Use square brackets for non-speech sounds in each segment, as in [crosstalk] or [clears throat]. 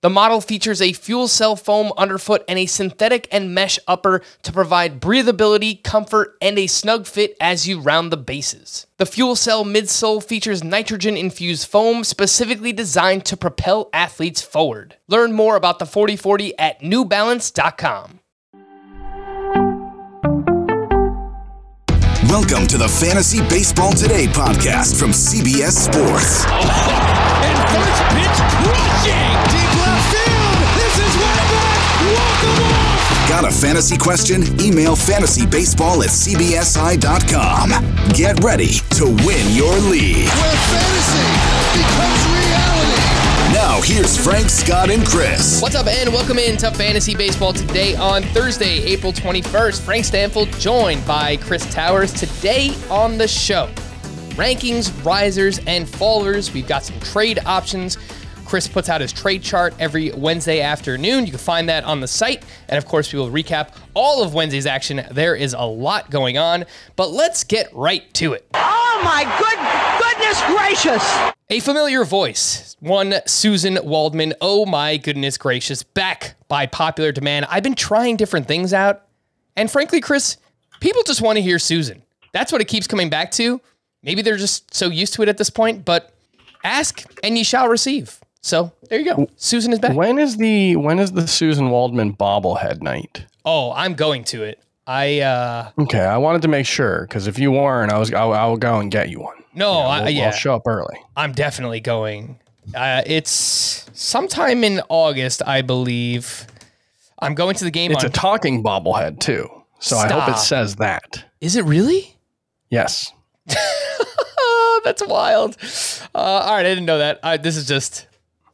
The model features a fuel cell foam underfoot and a synthetic and mesh upper to provide breathability, comfort, and a snug fit as you round the bases. The fuel cell midsole features nitrogen infused foam specifically designed to propel athletes forward. Learn more about the 4040 at newbalance.com. Welcome to the Fantasy Baseball Today podcast from CBS Sports. [laughs] And first pitch crushing. Got a fantasy question? Email fantasybaseball at cbsi.com. Get ready to win your league. Where fantasy becomes reality. Now, here's Frank, Scott, and Chris. What's up, and welcome into Fantasy Baseball today on Thursday, April 21st. Frank Stampfl joined by Chris Towers. Today on the show, rankings, risers, and fallers. We've got some trade options. Chris puts out his trade chart every Wednesday afternoon. You can find that on the site. And of course, we will recap all of Wednesday's action. There is a lot going on, but let's get right to it. Oh my good goodness gracious! A familiar voice, one Suzyn Waldman. Oh my goodness gracious, back by popular demand. I've been trying different things out, and frankly, Chris, people just want to hear Suzyn. That's what it keeps coming back to. Maybe they're just so used to it at this point, but ask and ye shall receive. So there you go. Suzyn is back. When is the when is the Suzyn Waldman bobblehead night? Oh, I'm going to it. I uh Okay, I wanted to make sure because if you weren't, I was I, I will go and get you one. no, Yeah, I, we'll, yeah, I'll show up early. I'm definitely going. Uh, it's sometime in August, I believe. I'm going to the game. It's on, a talking bobblehead too, so I hope it says that. is it really? Yes. [laughs] That's wild. Uh, all right, I didn't know that. Uh, this is just,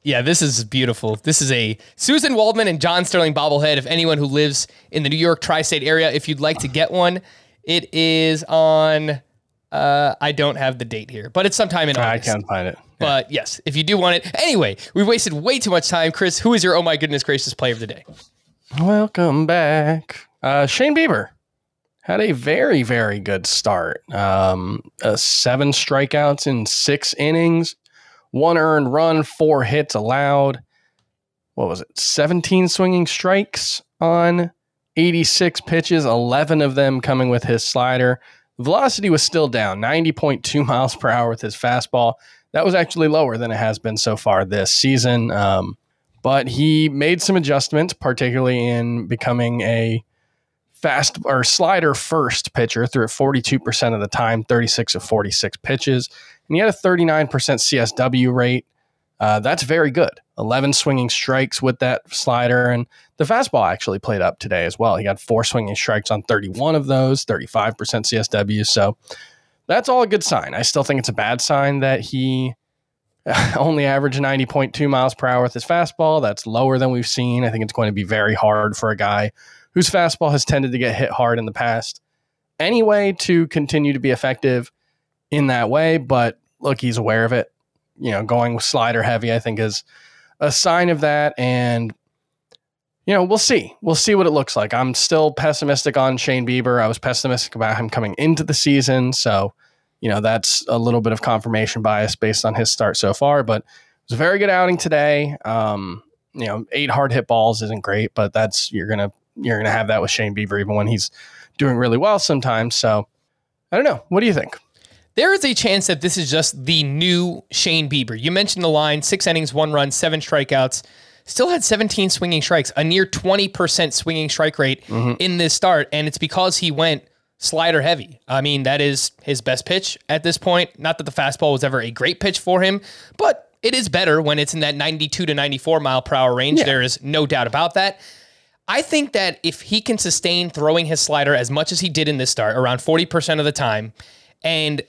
yeah, this is beautiful. This is a Suzyn Waldman and John Sterling bobblehead. If anyone who lives in the New York tri-state area, if you'd like to get one, it is on. Uh, I don't have the date here, but it's sometime in I can't find it. But yes, if you do want it. Anyway, we've wasted way too much time. Chris, who is your oh my goodness gracious player of the day? Welcome back. Uh, Shane Bieber had a very, very good start. Um, uh, seven strikeouts in six innings, one earned run, four hits allowed. What was it? 17 swinging strikes on 86 pitches, 11 of them coming with his slider. Velocity was still down, 90.2 [laughs] miles per hour with his fastball. That was actually lower than it has been so far this season. Um, but he made some adjustments, particularly in becoming a fast or slider first pitcher through it 42% of the time, 36 of 46 pitches. And he had a 39% CSW rate. Uh, that's very good. 11 swinging strikes with that slider. And the fastball actually played up today as well. He got four swinging strikes on 31 of those, 35% CSW. So that's all a good sign. I still think it's a bad sign that he [laughs] only averaged 90.2 miles per hour with his fastball. That's lower than we've seen. I think it's going to be very hard for a guy whose fastball has tended to get hit hard in the past anyway to continue to be effective in that way. But look, he's aware of it. You know, going slider heavy, I think, is a sign of that. And, you know, we'll see. We'll see what it looks like. I'm still pessimistic on Shane Bieber. I was pessimistic about him coming into the season. So, you know, that's a little bit of confirmation bias based on his start so far. But it was a very good outing today. Um, you know, eight hard hit balls isn't great, but that's you're gonna you're gonna have that with Shane Bieber even when he's doing really well sometimes. So I don't know. What do you think? There is a chance that this is just the new Shane Bieber. You mentioned the line six innings, one run, seven strikeouts. Still had 17 swinging strikes, a near 20% swinging strike rate mm-hmm. in this start. And it's because he went slider heavy. I mean, that is his best pitch at this point. Not that the fastball was ever a great pitch for him, but it is better when it's in that 92 to 94 mile per hour range. Yeah. There is no doubt about that. I think that if he can sustain throwing his slider as much as he did in this start, around 40% of the time, and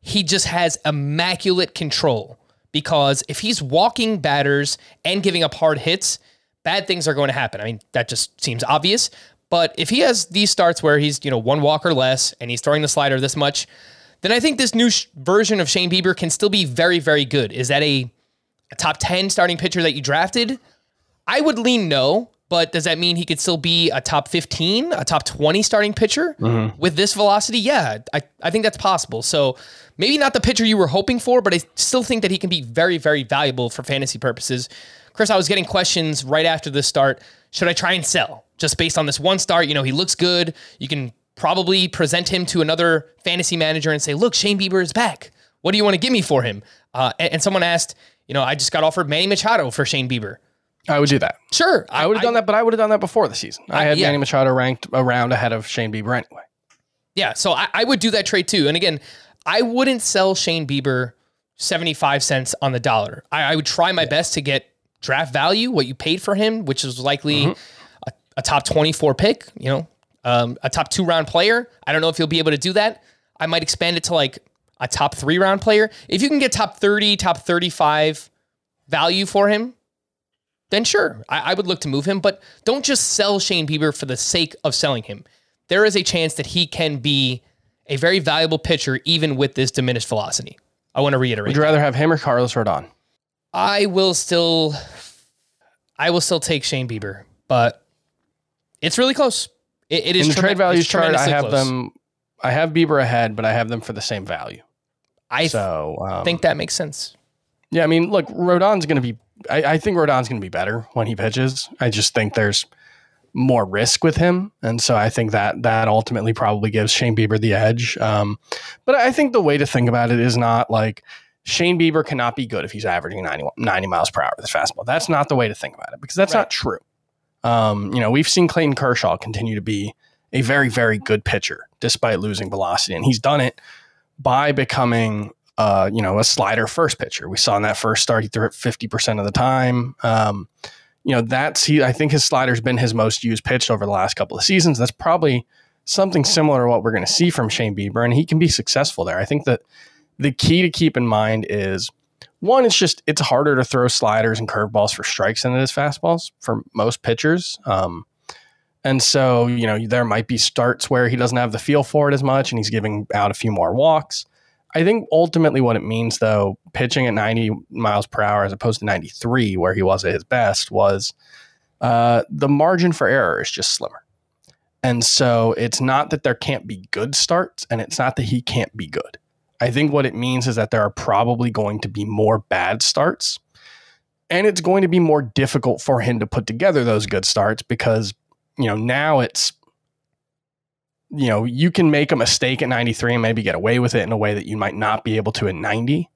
he just has immaculate control because if he's walking batters and giving up hard hits, bad things are going to happen. I mean, that just seems obvious. But if he has these starts where he's, you know, one walk or less and he's throwing the slider this much, then I think this new sh- version of Shane Bieber can still be very, very good. Is that a a top 10 starting pitcher that you drafted? I would lean no, but does that mean he could still be a top 15, a top 20 starting pitcher with this velocity? Yeah, I, I think that's possible. So maybe not the pitcher you were hoping for, but I still think that he can be very, very valuable for fantasy purposes. Chris, I was getting questions right after the start. Should I try and sell just based on this one start? You know, he looks good. You can probably present him to another fantasy manager and say, look, Shane Bieber is back. What do you want to give me for him? Uh, and, and someone asked, you know, I just got offered Manny Machado for Shane Bieber. I would do that. Sure. I would have done that, but I would have done that before the season. I I- had yeah. Manny Machado ranked around ahead of Shane Bieber anyway. Yeah, so I, I would do that trade too. And again, I wouldn't sell Shane Bieber 75 cents on the dollar. I, I would try my best to get draft value, what you paid for him, which is likely a, a top 24 pick, you know, um, a top two round player. I don't know if you'll be able to do that. I might expand it to like a top three round player. If you can get top 30, top 35 value for him, then sure, I, I would look to move him. But don't just sell Shane Bieber for the sake of selling him. There is a chance that he can be a very valuable pitcher, even with this diminished velocity. I want to reiterate. Would you rather have him or Carlos Rodon? I will still, I will still take Shane Bieber, but it's really close. It, it is In the trade values chart, I have close. them. I have Bieber ahead, but I have them for the same value. I So um, think that makes sense. Yeah, I mean, look, Rodon's going to be. I, I think Rodon's going to be better when he pitches. I just think there's more risk with him, and so I think that that ultimately probably gives Shane Bieber the edge. Um, but I think the way to think about it is not like Shane Bieber cannot be good if he's averaging 90, 90 miles per hour with his fastball. That's not the way to think about it because that's Right. not true. Um, you know, we've seen Clayton Kershaw continue to be a very, very good pitcher despite losing velocity, and he's done it by becoming uh, you know, a slider first pitcher. We saw in that first start, he threw it 50% of the time. Um, you know, that's he I think his slider's been his most used pitch over the last couple of seasons. That's probably something similar to what we're going to see from Shane Bieber, and he can be successful there. I think that the key to keep in mind is one, it's just it's harder to throw sliders and curveballs for strikes than it is fastballs for most pitchers. Um, and so, you know, there might be starts where he doesn't have the feel for it as much and he's giving out a few more walks. I think ultimately what it means, though, pitching at 90 miles per hour as opposed to 93, where he was at his best, was uh, the margin for error is just slimmer. And so it's not that there can't be good starts and it's not that he can't be good. I think what it means is that there are probably going to be more bad starts. And it's going to be more difficult for him to put together those good starts because, you know, now it's you know, you can make a mistake at 93 and maybe get away with it in a way that you might not be able to at 90.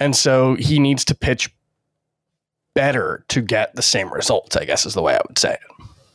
And so he needs to pitch better to get the same results, I guess is the way I would say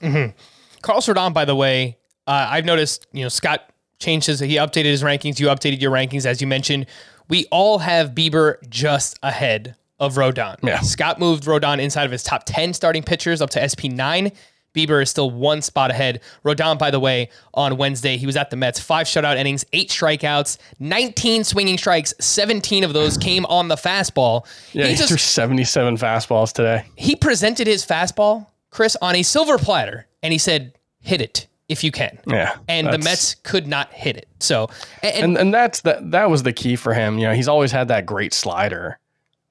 it. Carlos Rodon, by the way, uh, I've noticed, you know, Scott changed his, he updated his rankings. You updated your rankings, as you mentioned. We all have Bieber just ahead of Rodon. Yeah. Scott moved Rodon inside of his top 10 starting pitchers up to SP9. Bieber is still one spot ahead. Rodon, by the way, on Wednesday, he was at the Mets, five shutout innings, eight strikeouts, 19 swinging strikes, 17 of those came on the fastball. Yeah, he he, just threw 77 fastballs today. he presented his fastball, Chris, on a silver platter, and he said, "Hit it if you can." Yeah. And the Mets could not hit it. So, and, and and that's that that was the key for him. You know, he's always had that great slider.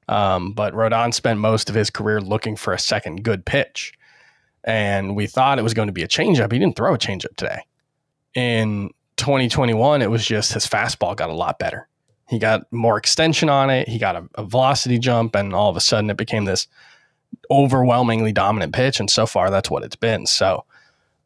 Um, but Rodon spent most of his career looking for a second good pitch. And we thought it was going to be a changeup. He didn't throw a changeup today. In 2021, it was just his fastball got a lot better. He got more extension on it. He got a, a velocity jump, and all of a sudden it became this overwhelmingly dominant pitch. And so far, that's what it's been. So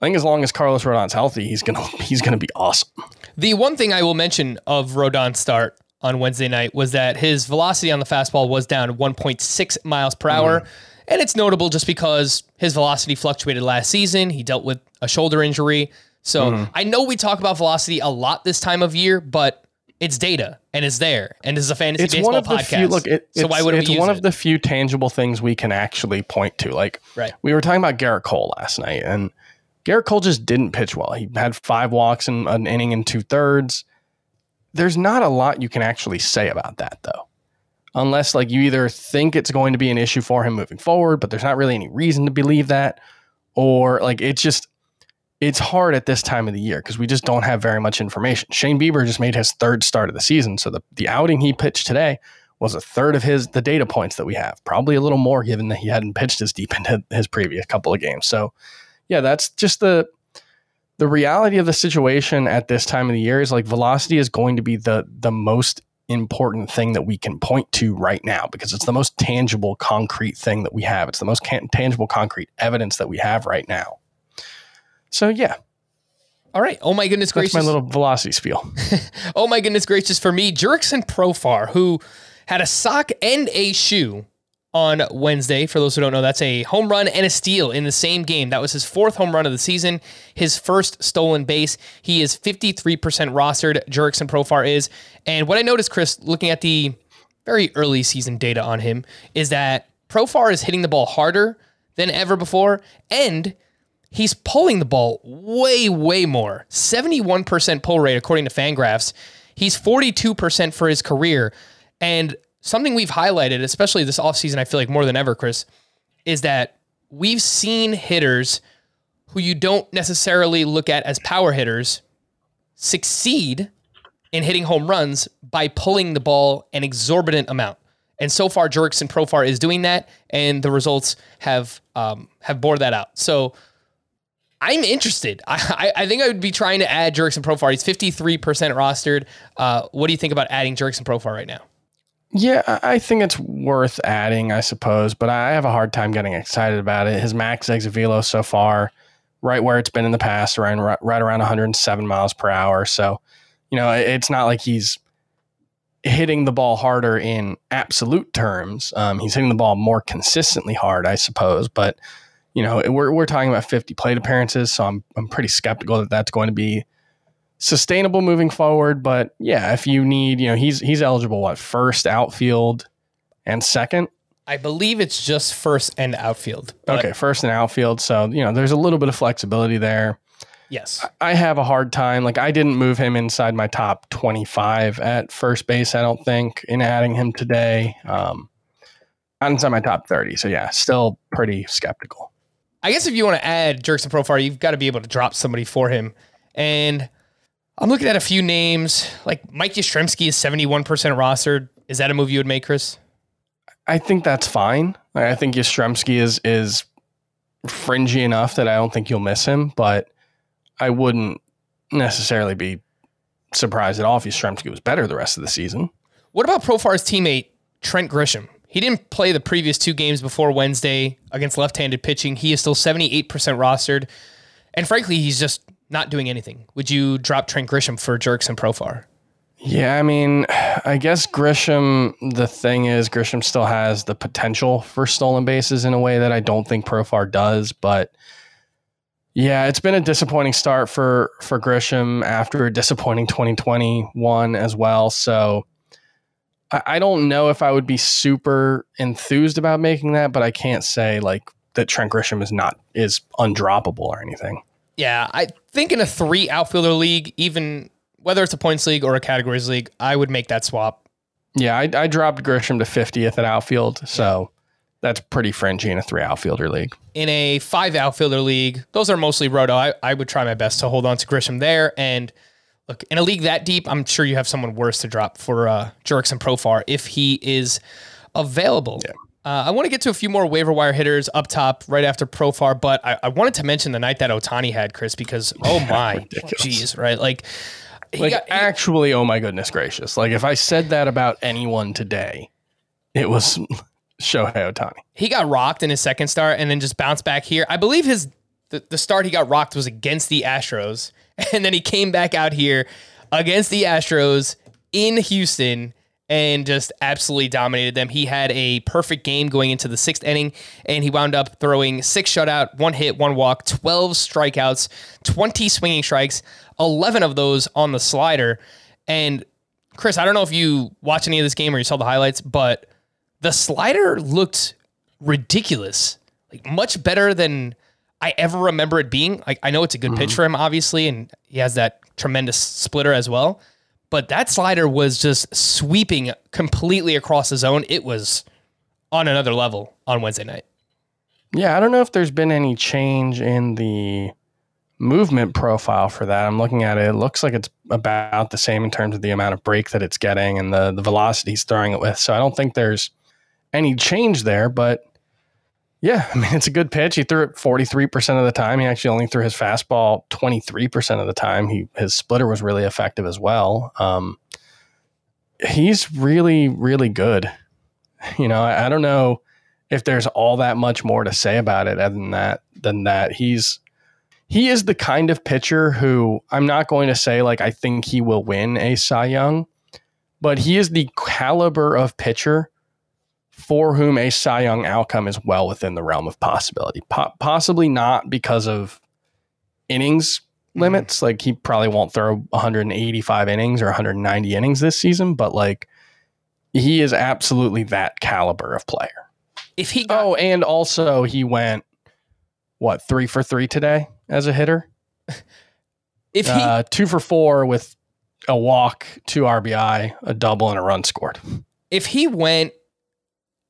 I think as long as Carlos Rodon's healthy, he's gonna [laughs] he's gonna be awesome. the one thing I will mention of Rodon's start on Wednesday night was that his velocity on the fastball was down 1.6 miles per hour. Mm-hmm. And it's notable just because his velocity fluctuated last season. He dealt with a shoulder injury. So mm-hmm. I know we talk about velocity a lot this time of year, but it's data and it's there. And this is a fantasy it's baseball one of the podcast. few look it, so it's, why wouldn't it's one it? of the few tangible things we can actually point to like Right. we were talking about gerrit cole last night and gerrit cole just didn't pitch well he had five walks in an inning and two thirds there's not a lot you can actually say about that though unless like you either think it's going to be an issue for him moving forward but there's not really any reason to believe that or like it's just it's hard at this time of the year because we just don't have very much information. Shane Bieber just made his third start of the season, so the the outing he pitched today was a third of his the data points that we have. Probably a little more given that he hadn't pitched as deep [laughs] into his previous couple of games. So, yeah, that's just the the reality of the situation at this time of the year is like velocity is going to be the the most important thing that we can point to right now because it's the most tangible concrete thing that we have. It's the most can- tangible concrete evidence that we have right now. So yeah, All right. Oh my goodness gracious. that's my little velocity spiel. [laughs] Oh my goodness gracious for me, Jurickson Profar, who had a sock and a shoe on Wednesday. For those who don't know, that's a home run and a steal in the same game. That was his fourth home run of the season, his first stolen base. He is 53% rostered, Jurickson Profar is. And what I noticed, Chris, looking at the very early season data on him, is that Profar is hitting the ball harder than ever before, and he's pulling the ball way, way more. 71% pull rate, according to Fangraphs. He's 42% for his career. And something we've highlighted, especially this offseason, I feel like more than ever, Chris, is that we've seen hitters who you don't necessarily look at as power hitters succeed in hitting home runs by pulling the ball an exorbitant amount. And so far, Jurickson Profar is doing that, and the results have um, have bore that out. So I'm interested. [laughs] I, I think I would be trying to add Jurickson Profar. He's 53% rostered. Uh, what do you think about adding Jurickson Profar right now? Yeah, I think it's worth adding, I suppose, but I have a hard time getting excited about it. His max exit velo so far, right where it's been in the past, around right around 107 miles per hour. So, you know, it's not like he's hitting the ball harder in absolute terms. Um, he's hitting the ball more consistently hard, I suppose. But you know, we're we're talking about 50 plate appearances, so I'm I'm pretty skeptical that that's going to be sustainable moving forward. But yeah, if you need, you know, he's he's eligible what first outfield and second. I believe it's just first and outfield. Okay, first and outfield. So you know, there's a little bit of flexibility there. Yes. I have a hard time. Like I didn't move him inside my top 25 at first base. I don't think in adding him today. Um, not inside my top 30. So yeah, still pretty skeptical. I guess if you want to add Jurickson Profar, you've got to be able to drop somebody for him. And I'm looking at a few names. Like Mike Yastrzemski is 71% rostered. Is that a move you would make, Chris? I think that's fine. I think Yastrzemski is is fringy enough that I don't think you'll miss him, but I wouldn't necessarily be surprised at all if Yastrzemski was better the rest of the season. What about Profar's teammate, Trent Grisham? He didn't play the previous two games before Wednesday against left handed pitching. He is still 78% rostered. And frankly, he's just not doing anything. Would you drop Trent Grisham for Jurickson Profar? Yeah, I mean, I guess Grisham, the thing is, Grisham still has the potential for stolen bases in a way that I don't think Profar does. But yeah, it's been a disappointing start for, for Grisham after a disappointing 2021 as well. So I, I don't know if I would be super enthused about making that, but I can't say like that Trent Grisham is not, is undroppable or anything. Yeah, I think in a three outfielder league, even whether it's a points league or a categories league, I would make that swap. Yeah, I, I dropped Grisham to 50th at outfield. So that's pretty fringy in a three outfielder league. In a five outfielder league, those are mostly roto. I, I would try my best to hold on to Grisham there. And look, in a league that deep, I'm sure you have someone worse to drop for uh, and Profar if he is available. Uh, I want to get to a few more waiver wire hitters up top right after Profar, but I, I wanted to mention the night that Ohtani had, Chris, because [laughs] oh my, jeez, right? Like, Like got- he- actually, oh my goodness gracious! Like if I said that about anyone today, it was [laughs] Shohei Ohtani. he got rocked in his second start and then just bounced back here. I believe his the, the start he got rocked was against the Astros, [laughs] and then he came back out here against the Astros in Houston and just absolutely dominated them. He had a perfect game going into the sixth inning, and he wound up throwing six shutout, one hit, one walk, 12 strikeouts, 20 swinging strikes, 11 of those on the slider. And Chris, I don't know if you watched any of this game or you saw the highlights, but the slider looked ridiculous. Like much better than I ever remember it being. Like I know it's a good pitch mm-hmm. for him, obviously, and he has that tremendous splitter as well. But that slider was just sweeping completely across the zone. It was on another level on Wednesday night. Yeah, I don't know if there's been any change in the movement profile for that, I'm looking at it. It looks like it's about the same in terms of the amount of break that it's getting and the the velocity he's throwing it with. So I don't think there's any change there. But yeah, I mean it's a good pitch. He threw it 43% of the time. He actually only threw his fastball 23% of the time. He his splitter was really effective as well. Um, he's really really good. You know, I, I don't know if there's all that much more to say about it other than that than that he's he is the kind of pitcher who I'm not going to say like I think he will win a Cy Young, but he is the caliber of pitcher for whom a Cy Young outcome is well within the realm of possibility. Po- possibly not because of innings limits. Like he probably won't throw 185 innings or 190 innings this season, but like he is absolutely that caliber of player. If he got, Oh, and also he went what three for three today as a hitter. [laughs] if he Uh, two for four with a walk, two RBI, a double, and a run scored. if he went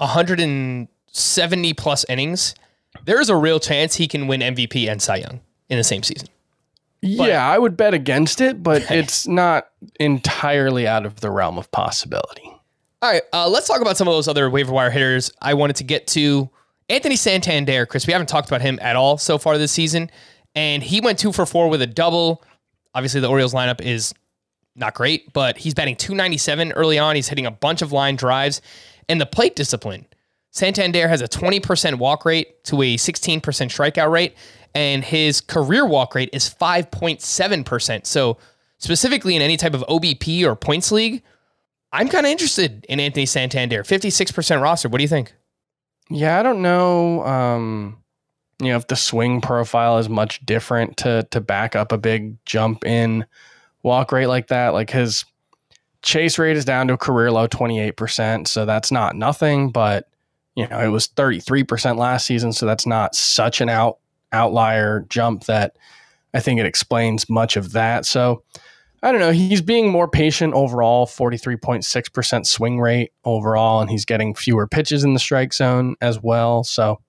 170 plus innings, there's a real chance he can win MVP and Cy Young in the same season. yeah, I would bet against it, but it's not entirely out of the realm of possibility. All right, uh, let's talk about some of those other waiver wire hitters. I wanted to get to Anthony Santander, Chris. We haven't talked about him at all so far this season, and he went two for four with a double. Obviously, the Orioles lineup is not great, but he's batting 297 early on. He's hitting a bunch of line drives, and the plate discipline. Santander has a 20% walk rate to a 16% strikeout rate, and his career walk rate is 5.7%. So, specifically in any type of OBP or points league, I'm kind of interested in Anthony Santander. 56% roster. What do you think? Yeah, I don't know. Um, you know, if the swing profile is much different to to back up a big jump in walk rate like that. Like his chase rate is down to a career low twenty eight percent, so that's not nothing. But you know, it was thirty three percent last season, so that's not such an out outlier jump that I think it explains much of that. So I don't know. He's being more patient overall, 43.6% swing rate overall, and he's getting fewer pitches in the strike zone as well. So,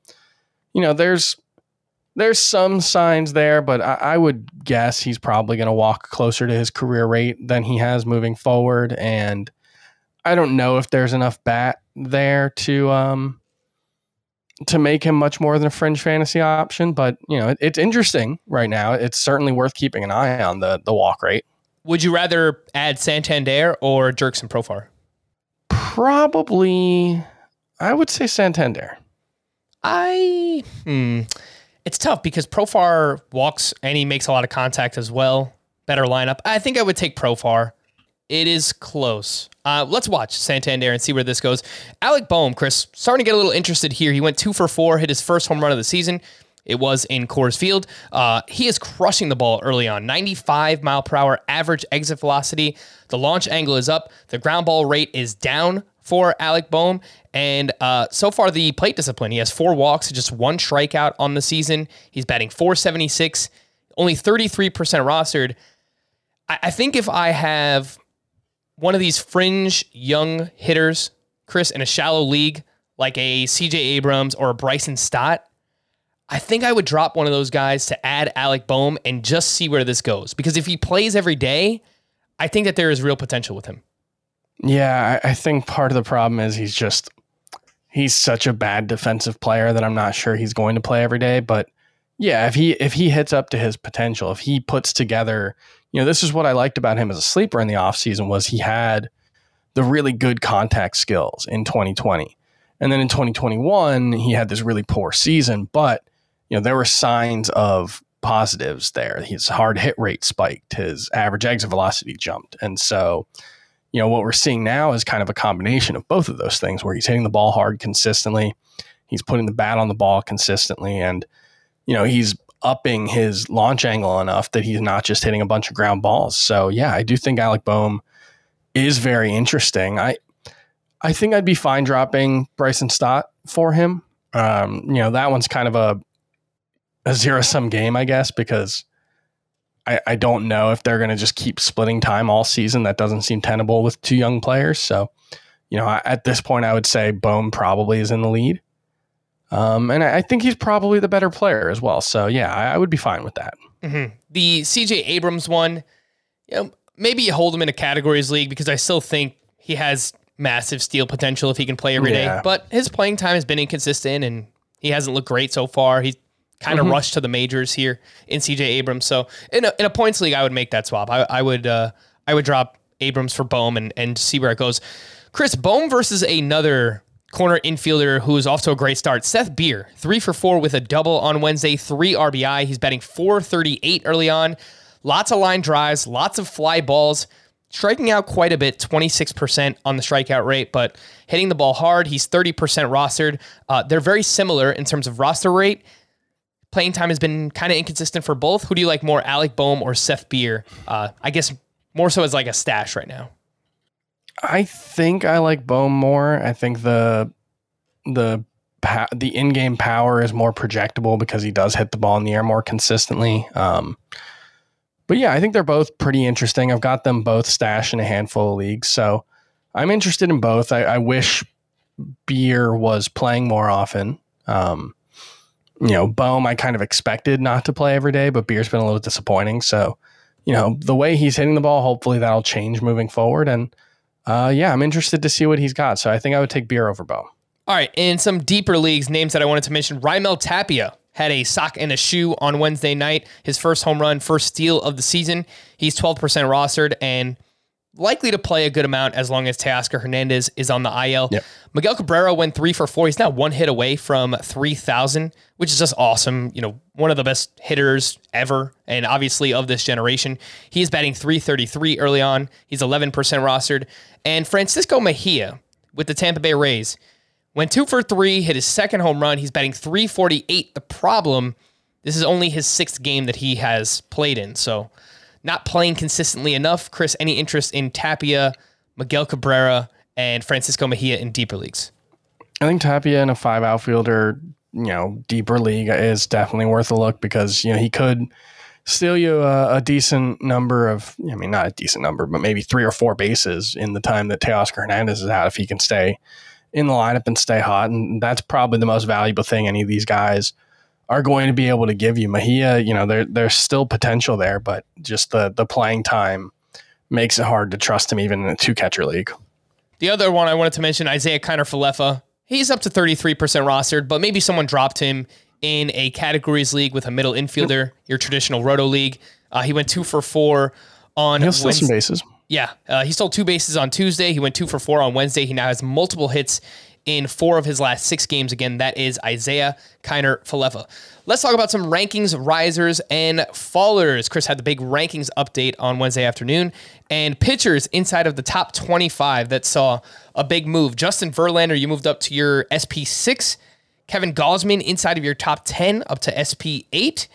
you know, there's there's some signs there, but I, I would guess he's probably going to walk closer to his career rate than he has moving forward. And I don't know if there's enough bat there to um to make him much more than a fringe fantasy option. But you know, it, it's interesting right now. It's certainly worth keeping an eye on the the walk rate. Would you rather add Santander or Jurickson Profar? Probably, I would say Santander. I hmm. It's tough because Profar walks and he makes a lot of contact as well. Better lineup. I think I would take Profar. It is close. Uh, let's watch Santander and see where this goes. Alec Bohm, Chris, starting to get a little interested here. He went two for four, hit his first home run of the season. It was in Coors Field. Uh, he is crushing the ball early on. 95 mile per hour average exit velocity. The launch angle is up. The ground ball rate is down for Alec Bohm. And uh, so far, the plate discipline. He has four walks, just one strikeout on the season. He's batting 476, only 33% rostered. I, I think if I have one of these fringe young hitters, Chris, in a shallow league like a CJ Abrams or a Bryson Stott, I think I would drop one of those guys to add Alec Bohm and just see where this goes. Because if he plays every day, I think that there is real potential with him. Yeah, I, I think part of the problem is he's just he's such a bad defensive player that I'm not sure he's going to play every day. But yeah, if he if he hits up to his potential, if he puts together, you know, this is what I liked about him as a sleeper in the offseason was he had the really good contact skills in 2020. And then in 2021, he had this really poor season, but you know, there were signs of positives there. His hard hit rate spiked, his average exit velocity jumped. And so, you know, what we're seeing now is kind of a combination of both of those things where he's hitting the ball hard consistently, he's putting the bat on the ball consistently, and, you know, he's upping his launch angle enough that he's not just hitting a bunch of ground balls. So, yeah, I do think Alec Bohm is very interesting. I, I think I'd be fine dropping Bryson Stott for him. Um, you know, that one's kind of a a zero sum game, I guess, because I, I don't know if they're going to just keep splitting time all season. That doesn't seem tenable with two young players. So, you know, at this point, I would say Bohm probably is in the lead. Um, and I, I think he's probably the better player as well. So yeah, I, I would be fine with that. The CJ Abrams one, you know, maybe you hold him in a categories league because I still think he has massive steal potential if he can play every day. Yeah. But his playing time has been inconsistent and he hasn't looked great so far. He's kind of rushed to the majors here in CJ Abrams. So in a, in a points league, I would make that swap. I, I would uh, I would drop Abrams for Bohm and, and see where it goes. Chris Bohm versus another corner infielder who is off to a great start. Seth Beer, three for four with a double on Wednesday, three RBI. He's batting 438 early on. Lots of line drives, lots of fly balls, striking out quite a bit, 26% on the strikeout rate, but hitting the ball hard. He's 30% rostered. Uh, they're very similar in terms of roster rate. Playing time has been kind of inconsistent for both. Who do you like more, Alec Bohm or Seth Beer? Uh, I guess more so as like a stash right now. I think I like Bohm more. I think the the the in game power is more projectable because he does hit the ball in the air more consistently. Um, but yeah, I think they're both pretty interesting. I've got them both stashed in a handful of leagues, so I'm interested in both. I, I wish Beer was playing more often. Um, you know, Bohm I kind of expected not to play every day, but Beer's been a little disappointing. So, you know, the way he's hitting the ball, hopefully that'll change moving forward. And uh, yeah, I'm interested to see what he's got. So I think I would take Beer over Bohm. All right, in some deeper leagues, names that I wanted to mention, Raimel Tapia had a sock and a shoe on Wednesday night. His first home run, first steal of the season. He's 12% rostered and likely to play a good amount as long as Teoscar Hernandez is on the IL. Yep. Miguel Cabrera went three for four. He's now one hit away from 3,000, which is just awesome. You know, one of the best hitters ever, and obviously of this generation. He's batting 333 early on. He's 11% rostered. And Francisco Mejia with the Tampa Bay Rays went two for three, hit his second home run. He's batting 348. The problem, this is only his sixth game that he has played in. So not playing consistently enough. Chris, any interest in Tapia, Miguel Cabrera, and Francisco Mejia in deeper leagues? I think Tapia in a five outfielder, you know, deeper league is definitely worth a look because, you know, he could steal you a, a decent number of, I mean, not a decent number, but maybe three or four bases in the time that Teoscar Hernandez is out if he can stay in the lineup and stay hot. And that's probably the most valuable thing any of these guys are going to be able to give you. Mejia, you know, there there's still potential there, but just the the playing time makes it hard to trust him even in a two catcher league. The other one I wanted to mention, Isiah Kiner Falefa. He's up to 33% rostered, but maybe someone dropped him in a categories league with a middle infielder, your traditional roto league. Uh, he went two for four on He'll steal some bases. Yeah, uh, he stole two bases on Tuesday. He went two for four on Wednesday. He now has multiple hits in four of his last six games. Again, that is Isiah Kiner Falefa. Let's talk about some rankings, risers, and fallers. Chris had the big rankings update on Wednesday afternoon, and pitchers inside of the top 25 that saw a big move. Justin Verlander, you moved up to your SP6. Kevin Gausman inside of your top 10 up to SP8.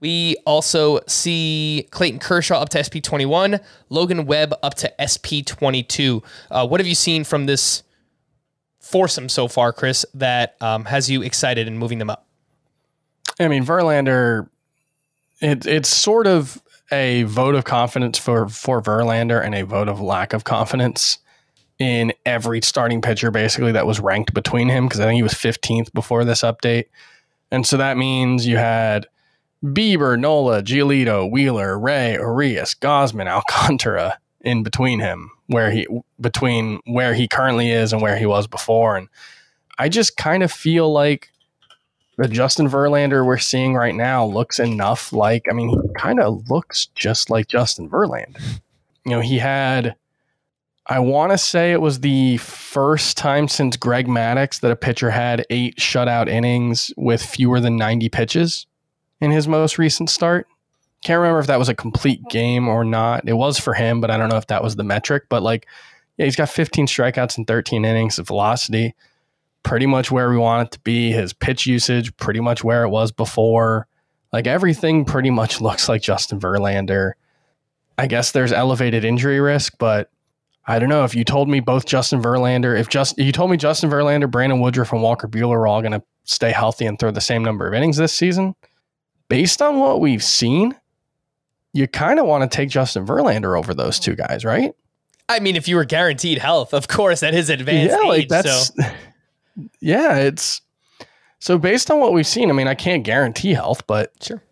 We also see Clayton Kershaw up to SP21, Logan Webb up to SP22. Uh, what have you seen from this foursome so far, Chris, that um, has you excited in moving them up? I mean, Verlander, it, it's sort of a vote of confidence for, for Verlander and a vote of lack of confidence in every starting pitcher, basically, that was ranked between him, because I think he was 15th before this update. And so that means you had Bieber, Nola, Giolito, Wheeler, Ray, Urias, Gausman, Alcantara in between him, where he between where he currently is and where he was before. And I just kind of feel like the Justin Verlander we're seeing right now looks enough like I mean he kind of looks just like Justin Verlander. You know, he had I want to say it was the first time since Greg Maddux that a pitcher had eight shutout innings with fewer than 90 pitches in his most recent start. Can't remember if that was a complete game or not. It was for him, but I don't know if that was the metric. But like, yeah, he's got 15 strikeouts and 13 innings of velocity, pretty much where we want it to be. His pitch usage, pretty much where it was before. Like everything pretty much [laughs] looks like Justin Verlander. I guess there's elevated injury risk, but I don't know if you told me both Justin Verlander, if just if you told me Justin Verlander, Brandon Woodruff, and Walker Buehler are all going to stay healthy and throw the same number of innings this season, based on what we've seen, you kind of want to take Justin Verlander over those two guys, right? I mean, if you were guaranteed health, of course, at his advanced yeah, like age. that's so [laughs] yeah, it's So based on what we've seen, I mean, I can't guarantee health, but Sure.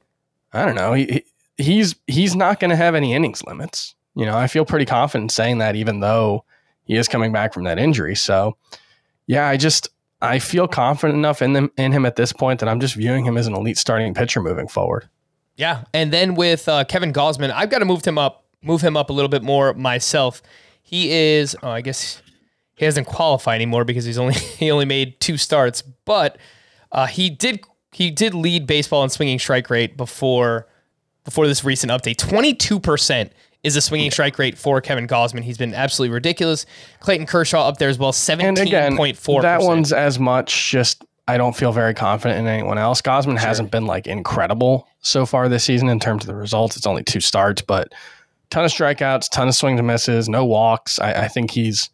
I don't know. He, he- he's he's not going to have any innings limits. You know, I feel pretty confident saying that, even though he is coming back from that injury. So, yeah, I just I feel confident enough in them in him at this point that I'm just viewing him as an elite starting pitcher moving forward. Yeah, and then with uh, Kevin Gausman, I've got to move him up, move him up a little bit more myself. He is, oh, I guess he doesn't qualify anymore because he's only [laughs] he only made two starts, but uh, he did he did lead baseball in swinging strike rate before before this recent update. Twenty two percent is the swinging strike rate for Kevin Gausman. He's been absolutely ridiculous. Clayton Kershaw up there as well, seventeen point four. that one's as much just I don't feel very confident in anyone else. Gausman hasn't been like incredible so far this season in terms of the results. It's only two starts, but ton of strikeouts, ton of swings and misses, no walks. I, I think he's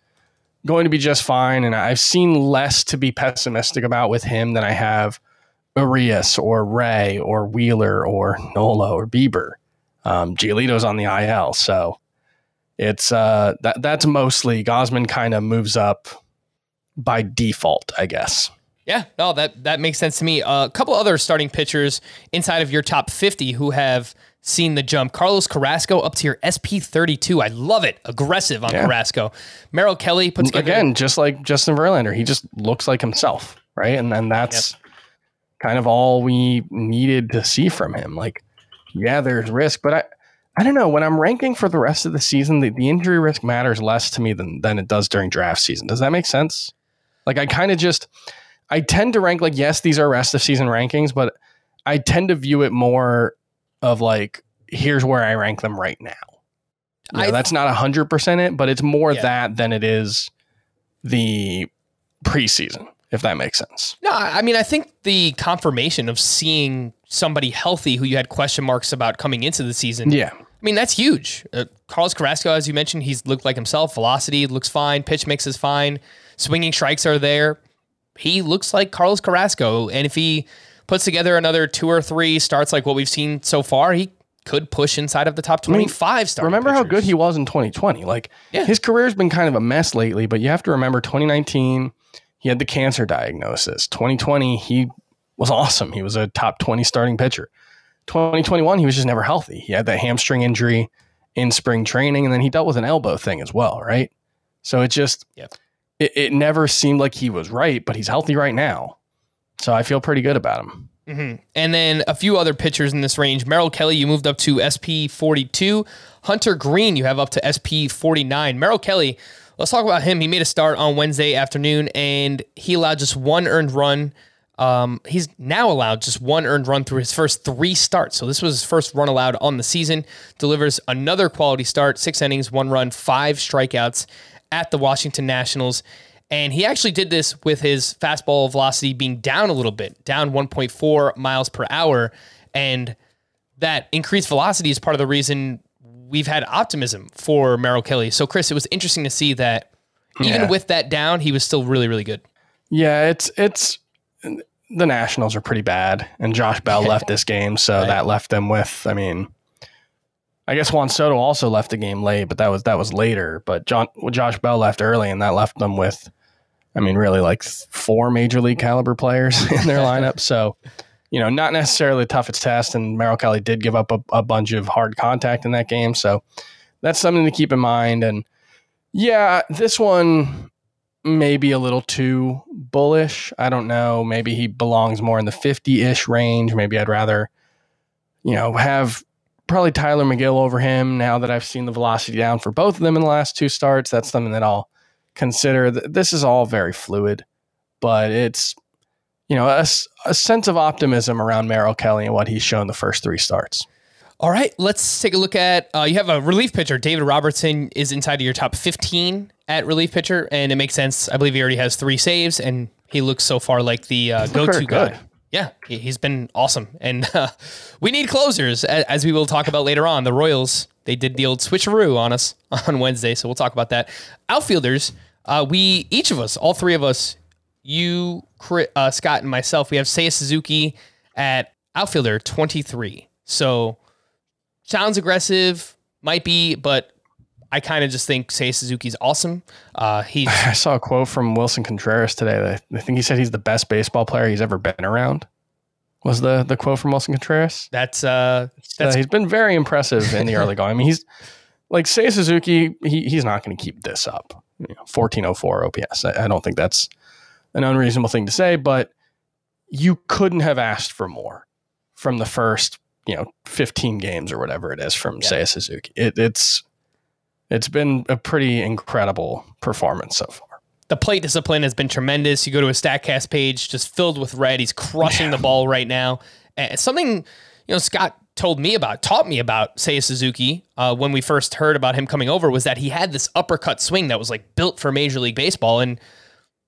going to be just fine. And I've seen less to be pessimistic about with him than I have Urias or Ray or Wheeler or Nola or Bieber. Um, Giolito's on the IL, so it's uh, that that's mostly Gausman kind of moves up by default, I guess. Yeah, no, that that makes sense to me. Uh, a couple other starting pitchers inside of your top 50 who have seen the jump. Carlos Carrasco up to your SP 32. I love it. Aggressive on Yeah. Carrasco. Merrill Kelly put together. Again, just like Justin Verlander, he just looks like himself, right? And then that's kind of all we needed to see from him. Like, yeah, there's risk, but I, I don't know. When I'm ranking for the rest of the season, the, the injury risk matters less to me than than it does during draft season. Does that make sense? Like, I kind of just, I tend to rank like, yes, these are rest of season rankings, but I tend to view it more of like, here's where I rank them right now. You know, I- that's not hundred percent it, but it's more Yeah. that than it is the preseason, if that makes sense. No, I mean, I think the confirmation of seeing somebody healthy who you had question marks about coming into the season. Yeah. I mean, that's huge. Uh, Carlos Carrasco, as you mentioned, he's looked like himself. Velocity looks fine. Pitch mix is fine. Swinging strikes are there. He looks like Carlos Carrasco. And if he puts together another two or three starts like what we've seen so far, he could push inside of the top 25 starting Remember how good he was in 2020? Like Yeah. his career's been kind of a mess lately, but you have to remember 2019, he had the cancer diagnosis. 2020, he was awesome. He was a top 20 starting pitcher. 2021, he was just never healthy. He had that hamstring injury in spring training, and then he dealt with an elbow thing as well, right? So it just, Yep. It, it never seemed like he was right, but he's healthy right now. So I feel pretty good about him. Mhm. And then a few other pitchers in this range. Merrill Kelly, you moved up to SP 42. Hunter Greene, you have up to SP 49. Merrill Kelly, let's talk about him. He made a start on Wednesday afternoon and he allowed just one earned run. Um, he's now allowed just one earned run through his first three starts. So this was his first run allowed on the season. Delivers another quality start, six innings, one run, five strikeouts at the Washington Nationals. And he actually did this with his fastball velocity being down a little bit, down 1.4 miles per hour. And that increased velocity is part of the reason we've had optimism for Merrill Kelly. So, Chris, it was interesting to see that even Yeah. with that down, he was still really, really good. Yeah, it's it's the Nationals are pretty bad, and Josh Bell left this game, so Right. that left them with. I mean, I guess Juan Soto also left the game late, but that was that was later. But John Josh Bell left early, and that left them with, I mean, really like four major league caliber players [laughs] in their lineup. So, you know, not necessarily the toughest test. And Merrill Kelly did give up a, a bunch of hard contact in that game, so that's something to keep in mind. And yeah, this one maybe a little too bullish. I don't know. Maybe he belongs more in the 50 ish range. Maybe I'd rather, you know, have probably Tylor Megill over him now that I've seen the velocity down for both of them in the last two starts. That's something that I'll consider. This is all very fluid, but it's, you know, a sense of optimism around Merrill Kelly and what he's shown the first three starts. All right, let's take a look at. Uh, you have a relief pitcher. David Robertson is inside of your top 15 at relief pitcher, and it makes sense. I believe he already has three saves, and he looks so far like the uh, go-to guy. Yeah, he, he's been awesome, and [laughs] uh, we need closers, as we will talk about later on. The Royals they did the old switcheroo on us [laughs] on Wednesday, so we'll talk about that. Outfielders, uh, we each of us, all three of us, you, uh, Scott, and myself, we have Seiya Suzuki at outfielder 23. So sounds aggressive, might be, but I kind of just think Seiya Suzuki's awesome. Uh, he's [laughs] I saw a quote from Willson Contreras today. That I think he said he's the best baseball player he's ever been around. Was the the quote from Willson Contreras? that's uh, Uh, he's been very impressive in the early going. I mean, he's like Seiya Suzuki. He he's not going to keep this up. You know, fourteen oh four OPS. I, I don't think that's an unreasonable thing to say, but you couldn't have asked for more from the first you know fifteen games or whatever it is from Yeah. Seiya Suzuki. It, it's it's been a pretty incredible performance so far. the plate discipline has been tremendous. You go to a Statcast page, just filled with red. He's crushing the ball right now. And something you know Scott told me about, taught me about Seiya Suzuki uh, when we first heard about him coming over was that he had this uppercut swing that was like built for Major League Baseball, and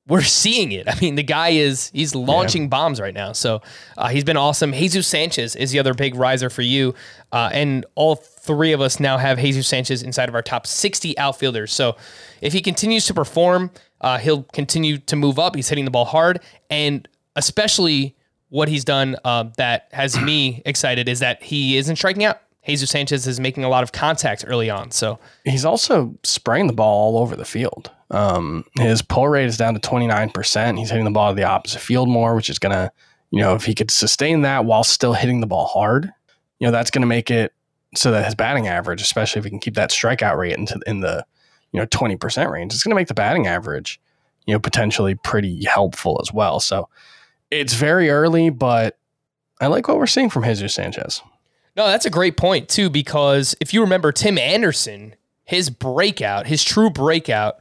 we're seeing it. I mean, the guy is he's launching bombs right now. So uh, he's been awesome. Jesus Sanchez is the other big riser for you, uh, and all three of us now have Jesus Sanchez inside of our top 60 outfielders. So if he continues to perform, uh, he'll continue to move up. He's hitting the ball hard, and especially what he's done uh, that has me [clears throat] excited is that he isn't striking out. Jesus Sanchez is making a lot of contact early on. So He's also spraying the ball all over the field. Um, his pull rate is down to 29%. He's hitting the ball to the opposite field more, which is going to, you know, if he could sustain that while still hitting the ball hard, you know, that's going to make it so that his batting average, especially if he can keep that strikeout rate into in the, you know, 20% range, it's going to make the batting average, you know, potentially pretty helpful as well. So it's very early, but I like what we're seeing from Jesus Sanchez. No, that's a great point too, because if you remember Tim Anderson, his breakout, his true breakout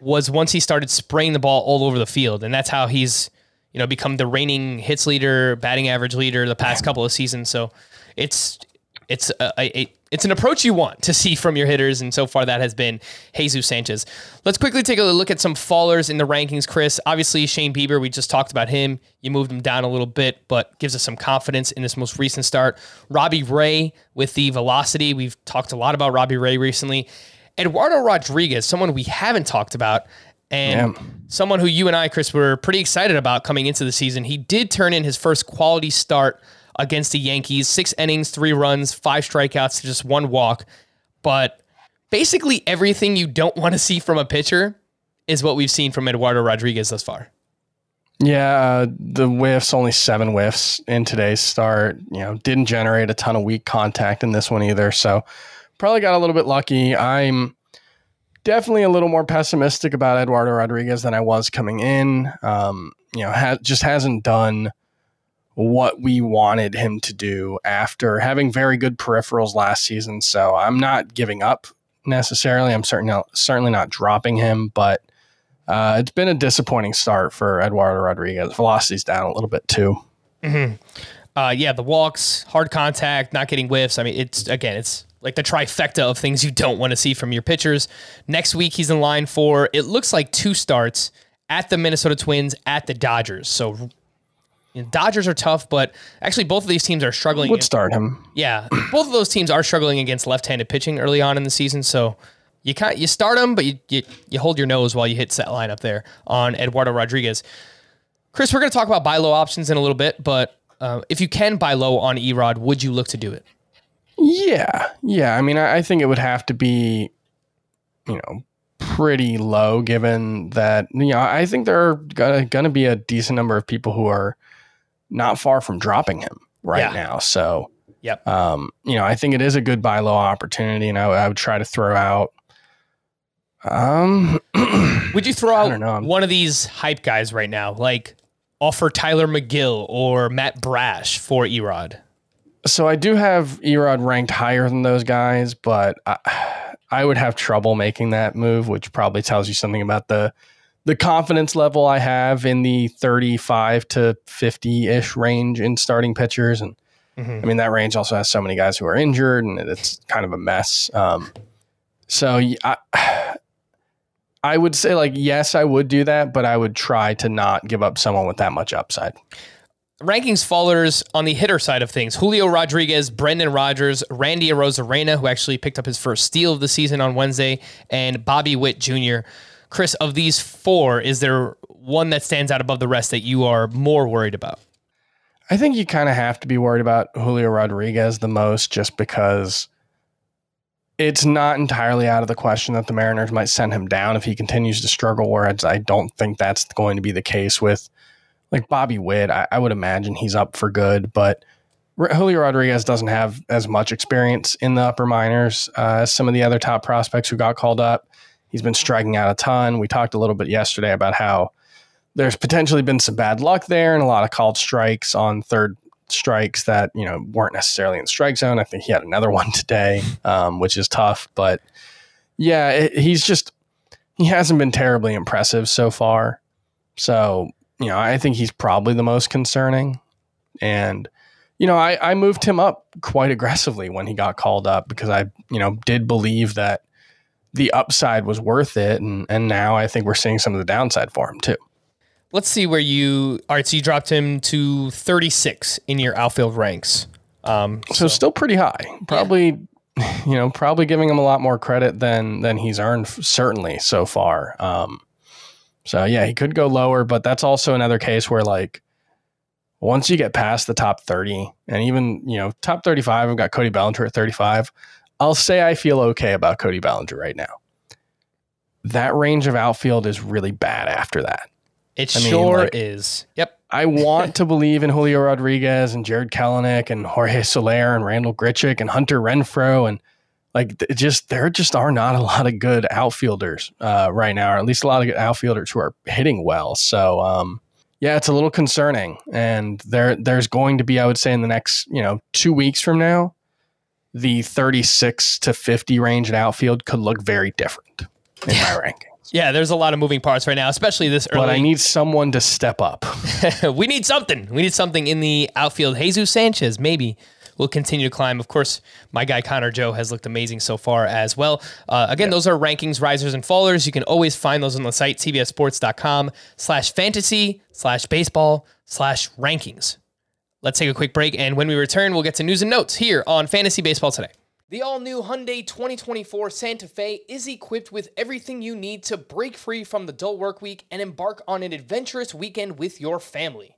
was once he started spraying the ball all over the field. And that's how he's, you know, become the reigning hits leader, batting average leader the past couple of seasons. So it's it's a, a, a- it's an approach you want to see from your hitters, and so far that has been Jesus Sanchez. Let's quickly take a look at some fallers in the rankings, Chris. Obviously, Shane Bieber, we just talked about him. You moved him down a little bit, but gives us some confidence in this most recent start. Robbie Ray with the velocity. We've talked a lot about Robbie Ray recently. Eduardo Rodriguez, someone we haven't talked about, and Yeah. someone who you and I, Chris, were pretty excited about coming into the season. He did turn in his first quality start against the Yankees six innings, three runs, five strikeouts, just one walk. But basically, everything you don't want to [laughs] see from a pitcher is what we've seen from Eduardo Rodriguez thus far. Yeah, uh, the whiffs only seven whiffs in today's start. You know, didn't generate a ton of weak contact in this one either. So probably got a little bit lucky. I'm definitely a little more pessimistic about Eduardo Rodriguez than I was coming in. Um, you know, ha- just hasn't done what we wanted him to do after having very good peripherals last season. So I'm not giving up necessarily. I'm certainly certainly not dropping him, but uh, it's been a disappointing start for Eduardo Rodriguez. Velocity's down a little bit too. Uh, yeah, the walks, hard contact, not getting whiffs. I mean, it's again, it's like the trifecta of things you don't want to see from your pitchers. Next week, he's in line for it looks like two starts at the Minnesota Twins, at the Dodgers. So. you know, Dodgers are tough, but actually both of these teams are struggling. Would start him. Yeah, both of those teams are struggling against left-handed pitching early on in the season. So you can't you start them, but you you, you hold your nose while you hit set line up there on Eduardo Rodriguez. Chris, we're going to talk about buy low options in a little bit, but uh, if you can buy low on Erod, would you look to do it? Yeah, yeah. I mean, I, I think it would have to be, you know, pretty low. Given that, you know, I think there are gonna, gonna be a decent number of people who are not far from dropping him right Yeah. now. So, Yep. um, you know, I think it is a good buy low opportunity, and I, I would try to throw out. Um, [clears throat] Would you throw out know. One of these hype guys right now, like offer Tylor Megill or Matt Brash for Erod? So I do have Erod ranked higher than those guys, but I, I would have trouble making that move, which probably tells you something about the the confidence level I have in the 35 to 50 ish range in starting pitchers. And I mean, that range also has so many guys who are injured and it's kind of a mess. Um, so I would say, like, yes, I would do that, but I would try to not give up someone with that much upside. Rankings fallers on the hitter side of things Julio Rodriguez, Brendan Rodgers, Randy Arozarena, who actually picked up his first steal of the season on Wednesday, and Bobby Witt Jr. Chris, of these four, is there one that stands out above the rest that you are more worried about? I think you kind of have to be worried about Julio Rodriguez the most just because it's not entirely out of the question that the Mariners might send him down if he continues to struggle. Whereas I don't think that's going to be the case with like Bobby Witt. I, I would imagine he's up for good, but Julio Rodriguez doesn't have as much experience in the upper minors uh, as some of the other top prospects who got called up. He's been striking out a ton. We talked a little bit yesterday about how there's potentially been some bad luck there and a lot of called strikes on third strikes that you know weren't necessarily in strike zone. I think he had another [laughs] one today, um, which is tough. But yeah, it, he's just he hasn't been terribly impressive so far. So you know, I think he's probably the most concerning. And you know, I, I moved him up quite aggressively when he got called up because I you know did believe that the upside was worth it, and and now I think we're seeing some of the downside for him too let's see where you all right so you dropped him to 36 in your outfield ranks um, so, so still pretty high probably yeah. [laughs] you know probably giving him a lot more credit than than he's earned certainly so far um, so yeah he could go lower but that's also another case where like once you get past the top 30 and even you know top 35 i've got cody bellinger at 35 i'll say i feel okay about cody bellinger right now that range of outfield is really bad after that it I sure mean, like, is. Yep. I want to believe in Julio Rodriguez and Jarred Kelenic and Jorge Soler and Randall Grichuk and Hunter Renfroe and like just there just are not a lot of good outfielders uh, right now, or at least a lot of good outfielders who are hitting well. So um, yeah, it's a little concerning, and there there's going to be, I would say, in the next you know two weeks from now, the 36 to 50 range in outfield could look very different in my ranking. Yeah, there's a lot of moving parts right now, especially this early. But I need someone to step up. [laughs] we need something. We need something in the outfield. Jesus Sanchez, maybe will continue to climb. Of course, my guy Connor Joe has looked amazing so far as well. Uh, again, those are rankings, risers, and fallers. You can always find those on the site, cbsports.com slash fantasy slash baseball slash rankings. Let's take a quick break, and when we return, we'll get to news and notes here on Fantasy Baseball Today. The all new Hyundai 2024 Santa Fe is equipped with everything you need to break free from the dull work week and embark on an adventurous weekend with your family.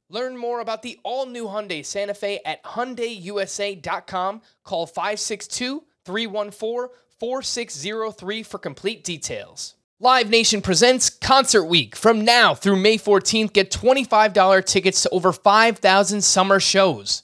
Learn more about the all-new Hyundai Santa Fe at hyundaiusa.com. Call 562-314-4603 for complete details. Live Nation presents Concert Week. From now through May 14th, get $25 tickets to over 5,000 summer shows.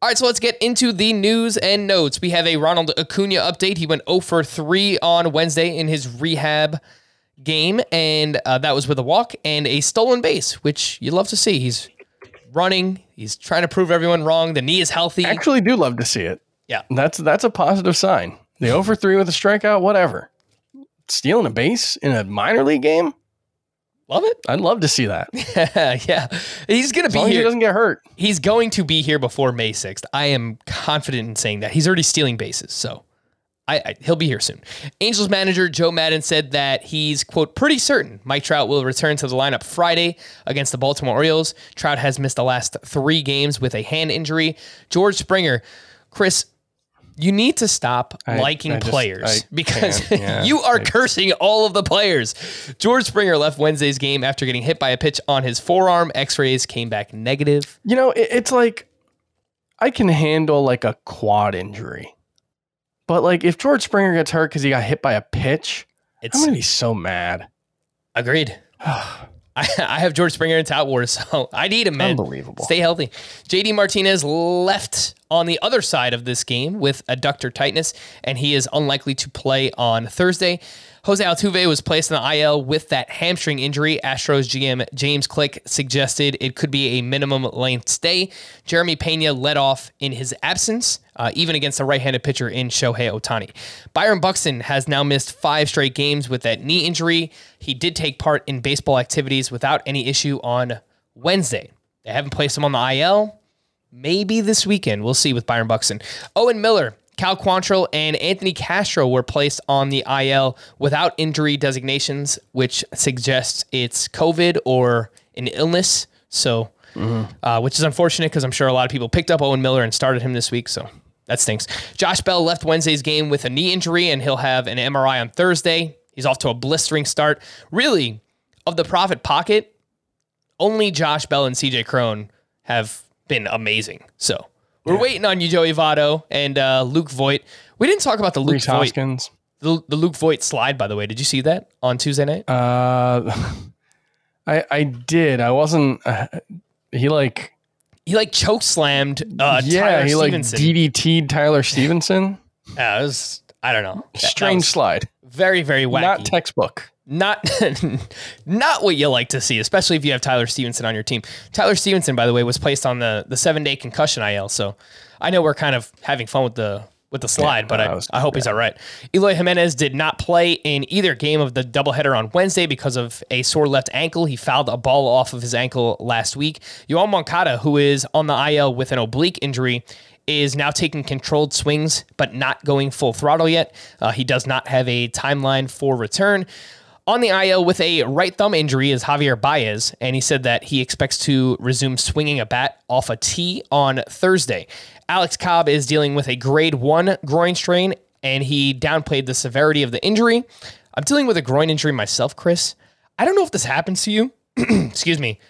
All right, so let's get into the news and notes. We have a Ronald Acuna update. He went 0 for 3 on Wednesday in his rehab game, and uh, that was with a walk and a stolen base, which you love to see. He's running, he's trying to prove everyone wrong. The knee is healthy. I actually do love to see it. Yeah. That's that's a positive sign. The 0 for 3 with a strikeout, whatever stealing a base in a minor league game. Love it. I'd love to see that. [laughs] yeah, he's gonna as be here. he doesn't get hurt. He's going to be here before May sixth. I am confident in saying that. He's already stealing bases, so I, I, he'll be here soon. Angels manager Joe Maddon said that he's quote pretty certain Mike Trout will return to the lineup Friday against the Baltimore Orioles. Trout has missed the last three games with a hand injury. George Springer, Chris you need to stop I, liking I players just, because yeah, [laughs] you are cursing all of the players. George Springer left Wednesday's game after getting hit by a pitch on his forearm. X-rays came back negative. You know, it, it's like I can handle like a quad injury, but like if George Springer gets hurt because he got hit by a pitch, it's, I'm gonna be so mad. Agreed. [sighs] [sighs] I, [laughs] I have George Springer in Tout Wars, [laughs] so I need him, man. Unbelievable. Stay healthy. JD Martinez left on the other side of this game with adductor tightness, and he is unlikely to play on Thursday. Jose Altuve was placed in the IL with that hamstring injury. Astros GM James Click suggested it could be a minimum length stay. Jeremy Pena led off in his absence, uh, even against a right handed pitcher in Shohei Ohtani. Byron Buxton has now missed five straight games with that knee injury. He did take part in baseball activities without any issue on Wednesday. They haven't placed him on the IL. Maybe this weekend. We'll see with Byron Buxton. Owen Miller Cal Quantrill and Anthony Castro were placed on the IL without injury designations, which suggests it's COVID or an illness. So, uh, which is unfortunate because I'm sure a lot of people picked up Owen Miller and started him this week. So that stinks. Josh Bell left Wednesday's game with a knee injury, and he'll have an MRI on Thursday. He's off to a blistering start. Really, of the profit pocket, only Josh Bell and CJ Cron have been amazing. So we're waiting on you, Joey Votto and uh, Luke Voit. We didn't talk about the Luke Rhys Voit, Hoskins. the, the Luke Voit slide, by the way. Did you see that on Tuesday night? Uh, [laughs] I I did. I wasn't. Uh, he like he like choke slammed uh, yeah. Tyler he like Stephenson. DDT'd Tyler Stephenson. yeah, [laughs] it was, I don't know. Strange was slide. very, very wacky. Not textbook. Not [laughs] not what you like to see, especially if you have Tyler Stephenson on your team. Tyler Stephenson, by the way, was placed on the the seven day concussion IL. So I know we're kind of having fun with the with the slide, but that I, I hope he's all right. Eloy Jimenez did not play in either game of the doubleheader on Wednesday because of a sore left ankle. He fouled a ball off of his ankle last week. Yoan Moncada, who is on the IL with an oblique injury, is now taking controlled swings, but not going full throttle yet. Uh, he does not have a timeline for return. On the IL with a right thumb injury is Javier Baez, and he said that he expects to resume swinging a bat off a tee on Thursday. Alex Cobb is dealing with a grade one groin strain, and he downplayed the severity of the injury. I'm dealing with a groin injury myself, Chris. I don't know if this happens to you. [clears throat] Excuse me.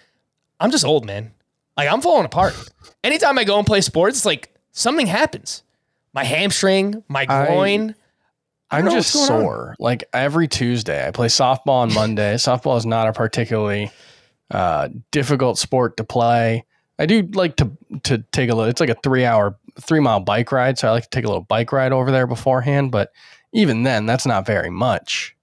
I'm just old, man. Like I'm falling apart. Anytime I go and play sports, it's like something happens. My hamstring, my groin. I I'm just going on. sore. Like every Tuesday, I play softball on Monday. [laughs] softball is not a particularly uh, difficult sport to play. I do like to to take a little. It's like a three hour, three mile bike ride, so I like to take a little bike ride over there beforehand. But even then, that's not very much.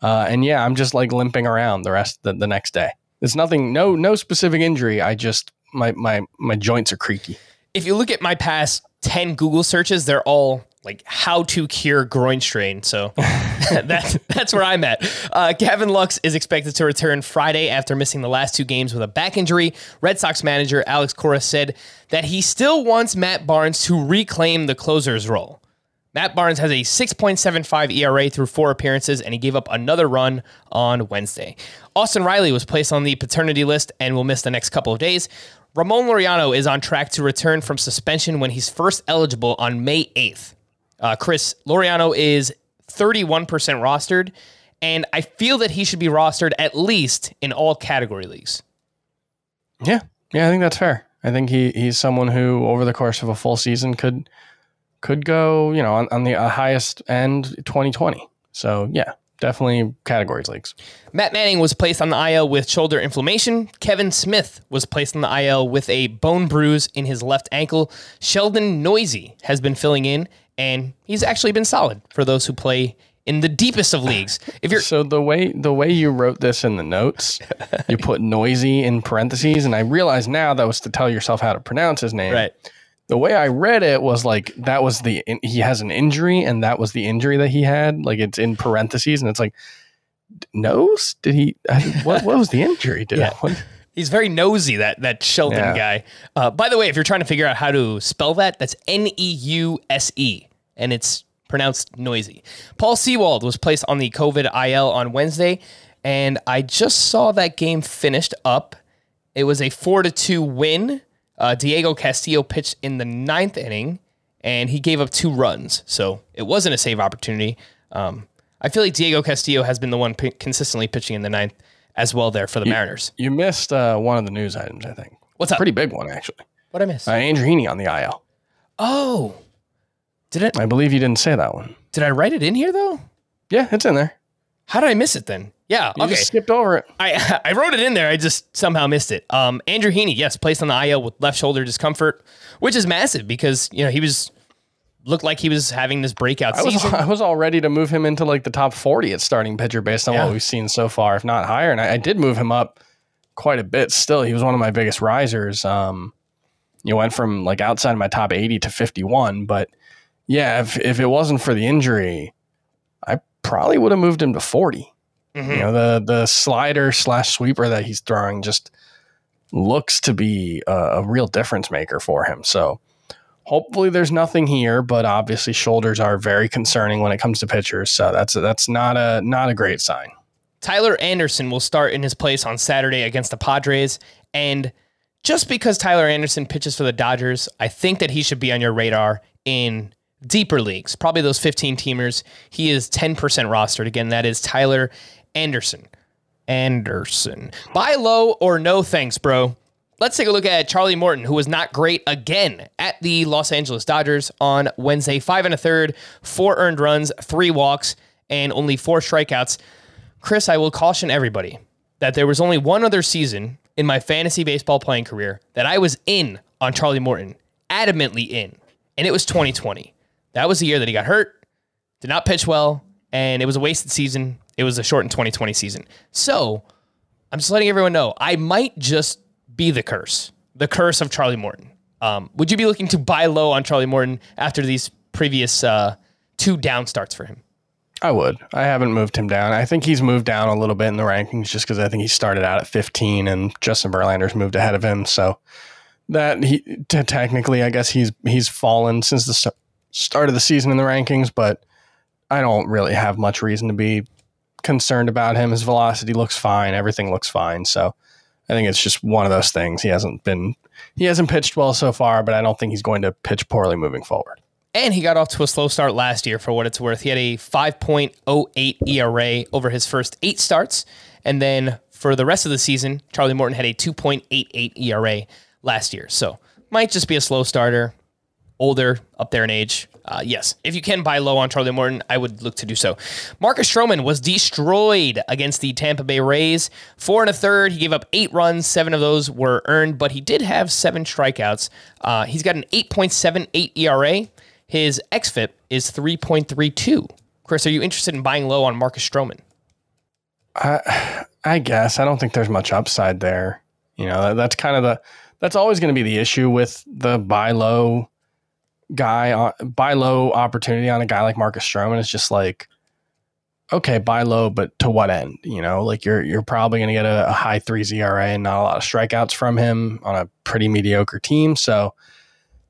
Uh, and yeah, I'm just like limping around the rest the, the next day. It's nothing, no no specific injury. I just my my my joints are creaky. if you look at my past 10 Google searches, they're all like how to cure groin strain. So [laughs] that's that's where I'm at. Uh, Gavin Lux is expected to return Friday after missing the last two games with a back injury. Red Sox manager Alex Cora said that he still wants Matt Barnes to reclaim the closer's role. Matt Barnes has a 6.75 ERA through four appearances, and he gave up another run on Wednesday. Austin Riley was placed on the paternity list and will miss the next couple of days. Ramon Laureano is on track to return from suspension when he's first eligible on May 8th. Uh, Chris, Laureano is 31% rostered, and I feel that he should be rostered at least in all category leagues. Yeah, yeah, I think that's fair. I think he he's someone who over the course of a full season could could go, you know, on, on the uh, highest end 2020. So yeah, definitely categories leagues. Matt Manning was placed on the IL with shoulder inflammation. Kevin Smith was placed on the IL with a bone bruise in his left ankle. Sheldon Neuse has been filling in, and he's actually been solid for those who play in the deepest of leagues. If you're So the way the way you wrote this in the notes, [laughs] you put noisy in parentheses, and I realize now that was to tell yourself how to pronounce his name. right, The way I read it was like that was the he has an injury, and that was the injury that he had. Like it's in parentheses, and it's like nose. Did he? I, what what was the injury? Did Yeah. what- He's very nosy, that that Sheldon Yeah. guy. Uh, by the way, if you're trying to figure out how to spell that, that's N E U S E, and it's pronounced noisy. Paul Sewald was placed on the COVID IL on Wednesday, and I just saw that game finished up. It was a four to two win. Uh, Diego Castillo pitched in the ninth inning, and he gave up two runs, so it wasn't a save opportunity. Um, I feel like Diego Castillo has been the one p- consistently pitching in the ninth as well there for the Mariners. You missed uh, one of the news items, I think. What's up? Pretty big one, actually. What I missed? Uh, Andrew Heaney on the IL. oh, did it? I believe you didn't say that one. Did I write it in here though? Yeah, it's in there. How did I miss it then? Yeah, You okay. just skipped over it. I [laughs] I wrote it in there. I just somehow missed it. Um, Andrew Heaney, yes, placed on the IL with left shoulder discomfort, which is massive because you know he was looked like he was having this breakout I was season. [laughs] I was all ready to move him into like the top 40 at starting pitcher based on Yeah. what we've seen so far, if not higher. And I, I did move him up quite a bit. Still, he was one of my biggest risers. Um, you went from like outside my top 80 to 51. But yeah, if if it wasn't for the injury, I probably would have moved him to 40. Mhm. You know, the the slider slash sweeper that he's throwing just looks to be a, a real difference maker for him. So hopefully there's nothing here, but obviously shoulders are very concerning when it comes to pitchers. So that's that's not a not a great sign. Tyler Anderson will start in his place on Saturday against the Padres. And just because Tyler Anderson pitches for the Dodgers, I think that he should be on your radar in deeper leagues, probably those 15 teamers. He is 10% rostered. Again, that is Tyler Anderson. Anderson. Buy low or no thanks, bro. Let's take a look at Charlie Morton, who was not great again at the Los Angeles Dodgers on Wednesday. Five and a third, four earned runs, three walks, and only four strikeouts. Chris, I will caution everybody that there was only one other season in my fantasy baseball playing career that I was in on Charlie Morton, adamantly in, and it was 2020. That was the year that he got hurt, did not pitch well, and it was a wasted season. It was a shortened 2020 season. So I'm just letting everyone know I might just be the curse, the curse of Charlie Morton. Um, would you be looking to buy low on Charlie Morton after these previous uh, two down starts for him? I would. I haven't moved him down. I think he's moved down a little bit in the rankings just because I think he started out at 15 and Justin Verlander's moved ahead of him. So that he t- technically, I guess he's he's fallen since the st- start of the season in the rankings, but I don't really have much reason to be concerned about him. His velocity looks fine. Everything looks fine. So I think it's just one of those things. He hasn't been he hasn't pitched well so far, but I don't think he's going to pitch poorly moving forward. And he got off to a slow start last year for what it's worth. He had a 5.08 ERA over his first eight starts. And then for the rest of the season, Charlie Morton had a 2.88 ERA last year. So might just be a slow starter, older, up there in age. Uh, yes, if you can buy low on Charlie Morton, I would look to do so. Marcus Stroman was destroyed against the Tampa Bay Rays. Four and a third. He gave up eight runs. Seven of those were earned, but he did have seven strikeouts. Uh, he's got an 8.78 ERA. His XFIP is 3.32. Chris, are you interested in buying low on Marcus Stroman? I, I guess I don't think there's much upside there. You know, that, that's kind of the that's always going to be the issue with the buy low guy on buy low opportunity on a guy like Marcus Stroman. It's just like, okay, buy low, but to what end? You know, like you're you're probably going to get a, a high three ZRA and not a lot of strikeouts from him on a pretty mediocre team. So,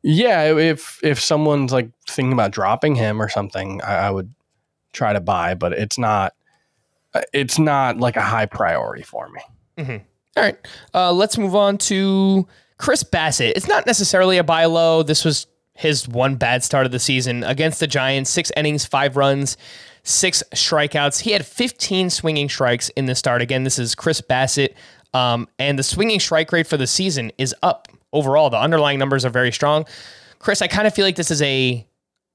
yeah, if if someone's like thinking about dropping him or something, I, I would try to buy, but it's not it's not like a high priority for me. All right. Uh, let's move on to Chris Bassitt. It's not necessarily a buy low. This was his one bad start of the season against the Giants. Six innings, five runs, six strikeouts. He had 15 swinging strikes in the start. Again, this is Chris Bassitt. Um, and the swinging strike rate for the season is up overall. The underlying numbers are very strong. Chris, I kind of feel like this is a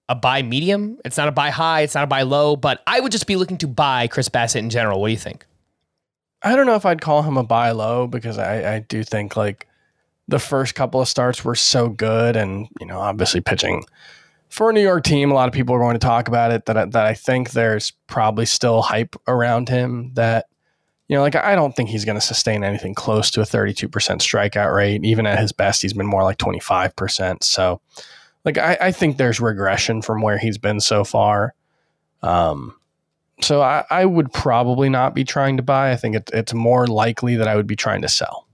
a buy medium. It's not a buy high. It's not a buy low. But I would just be looking to buy Chris Bassitt in general. What do you think? I don't know if I'd call him a buy low because I, I do think like the first couple of starts were so good, and you know, obviously pitching for a New York team, a lot of people are going to talk about it. That I- that I think there's probably still hype around him. That you know, like I don't think he's going to sustain anything close to a 32% strikeout rate. Even at his best, he's been more like 25%. So, like I, I think there's regression from where he's been so far. Um, so I, I would probably not be trying to buy. I think it, it's more likely that I would be trying to sell.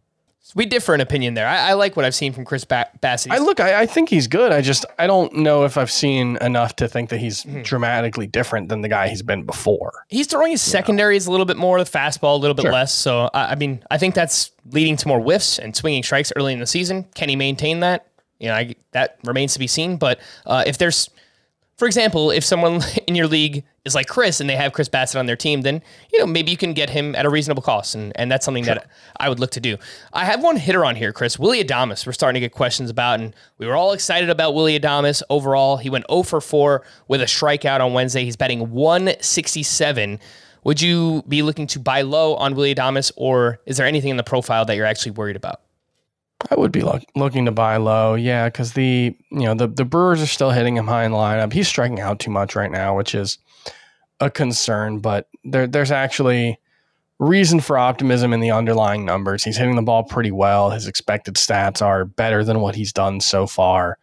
We differ in opinion there. I, I like what I've seen from Chris ba- Bassitt. I look, I, I think he's good. I just I don't know if I've seen enough to think that he's Mm-hmm. dramatically different than the guy he's been before. He's throwing his secondaries a little bit more, the fastball a little bit Sure. less. So I, I mean, I think that's leading to more whiffs and swinging strikes early in the season. Can he maintain that? You know, I, that remains to be seen. But uh, if there's, for example, if someone [laughs] in your league is like Chris and they have Chris Bassitt on their team, then you know maybe you can get him at a reasonable cost, and and that's something that I would look to do. I have one hitter on here, Chris Willy Adames. We're starting to get questions about, and we were all excited about Willy Adames overall. He went 0 for 4 with a strikeout on Wednesday. He's batting 167 Would you be looking to buy low on Willy Adames, or is there anything in the profile that you're actually worried about? I would be look, looking to buy low, yeah, because the you know the the Brewers are still hitting him high in the lineup. He's striking out too much right now, which is a concern. But there there's actually reason for optimism in the underlying numbers. He's hitting the ball pretty well. His expected stats are better than what he's done so far.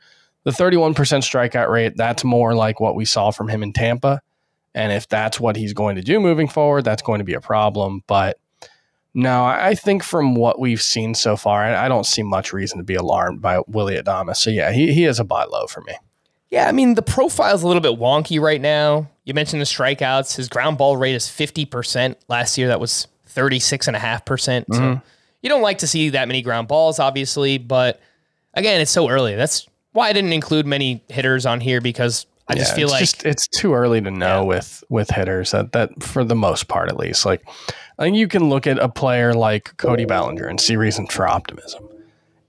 The 31% strikeout rate, that's more like what we saw from him in Tampa. And if that's what he's going to do moving forward, that's going to be a problem. But no, I think from what we've seen so far, I don't see much reason to be alarmed by Willy Adames. So yeah, he, he is a buy low for me. Yeah, I mean the profile's a little bit wonky right now. You mentioned the strikeouts. His ground ball rate is 50%. Last year that was 36.5%. So Mm-hmm. you don't like to see that many ground balls, obviously, but again, it's so early. That's why I didn't include many hitters on here because I just feel it's like just, it's too early to know Yeah. with with hitters that that for the most part at least. Like I think you can look at a player like Cody Bellinger and see reason for optimism.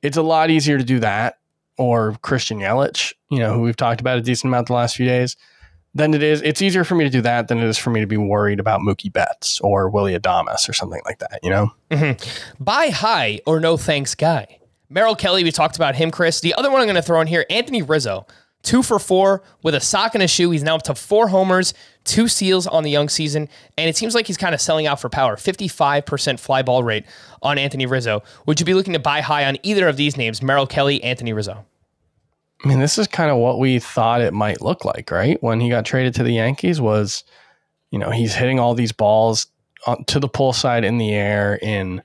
It's a lot easier to do that or Christian Yelich, you know, who we've talked about a decent amount the last few days. then it is, it's easier for me to do that than it is for me to be worried about Mookie Betts or Willy Adames or something like that. You know, mm-hmm. buy high or no thanks guy. Merrill Kelly, we talked about him, Chris. The other one I'm going to throw in here, Anthony Rizzo, two for four with a sock and a shoe. He's now up to four homers, two steals on the young season, and it seems like he's kind of selling out for power. 55% fly ball rate on Anthony Rizzo. Would you be looking to buy high on either of these names, Merrill Kelly, Anthony Rizzo? I mean, this is kind of what we thought it might look like, right? When he got traded to the Yankees, was you know he's hitting all these balls to the pull side in the air in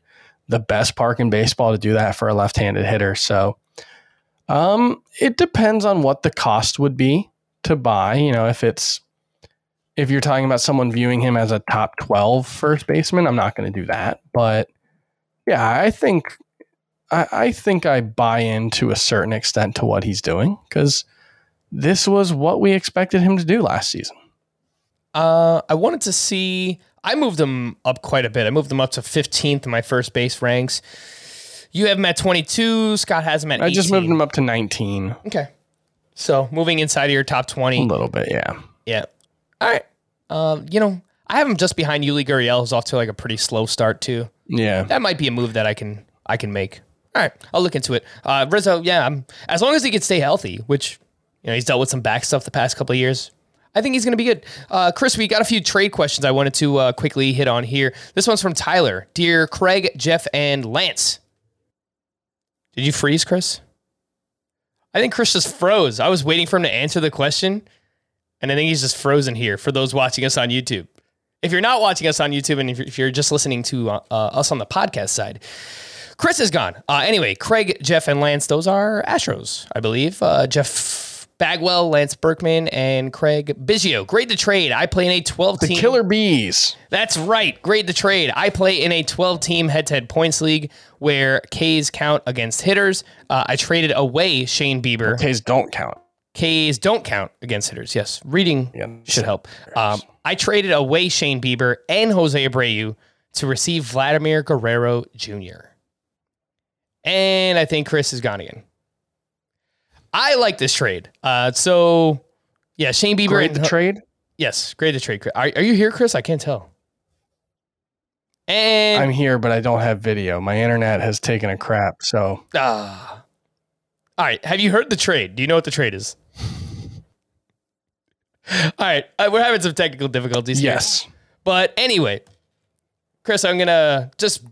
the best park in baseball to do that for a left-handed hitter. So, um, it depends on what the cost would be to buy. You know, if it's if you're talking about someone viewing him as a top 12 first baseman, I'm not going to do that. But yeah, I think I, I think I buy in to a certain extent to what he's doing because this was what we expected him to do last season. Uh, I wanted to see. I moved him up quite a bit. I moved him up to 15th in my first base ranks. You have him at 22. Scott has him at I 18. just moved him up to 19 Okay. So moving inside of your top 20. a little bit. Yeah. Yeah. All right. Um, you know, I have him just behind Yuli Gurriel, who's off to like a pretty slow start too. Yeah. That might be a move that I can I can make. All right, I'll look into it. Uh, Rizzo, yeah, I'm, as long as he can stay healthy, which you know he's dealt with some back stuff the past couple of years. I think he's going to be good. Uh, Chris, we got a few trade questions I wanted to uh, quickly hit on here. This one's from Tyler. Dear Craig, Jeff, and Lance. Did you freeze, Chris? I think Chris just froze. I was waiting for him to answer the question, and I think he's just frozen here for those watching us on YouTube. If you're not watching us on YouTube and if you're- just listening to uh, uh, us on the podcast side, Chris is gone. Uh, anyway, Craig, Jeff, and Lance, those are Astros, I believe. Uh, Jeff Bagwell, Lance Berkman, and Craig Biggio. Grade the trade. I play in a 12 The team. Killer Bees. That's right. Grade the trade. I play in a 12 team head to head points league where Ks count against hitters. Uh, I traded away Shane Bieber. Ks don't count. Ks don't count against hitters. Yes, reading Yeah. should help. Um, I traded away Shane Bieber and Jose Abreu to receive Vladimir Guerrero Jr. And I think Chris is gone again. I like this trade. Uh, so, yeah, Shane Bieber. Grade and, the trade. Yes, grade the trade. Are, are you here, Chris? I can't tell. And I'm here, but I don't have video. My internet has taken a crap. So Ah. All right. Have you heard the trade? Do you know what the trade is? [laughs] All right. Uh, we're having some technical difficulties here. yes, But anyway, Chris, I'm going to just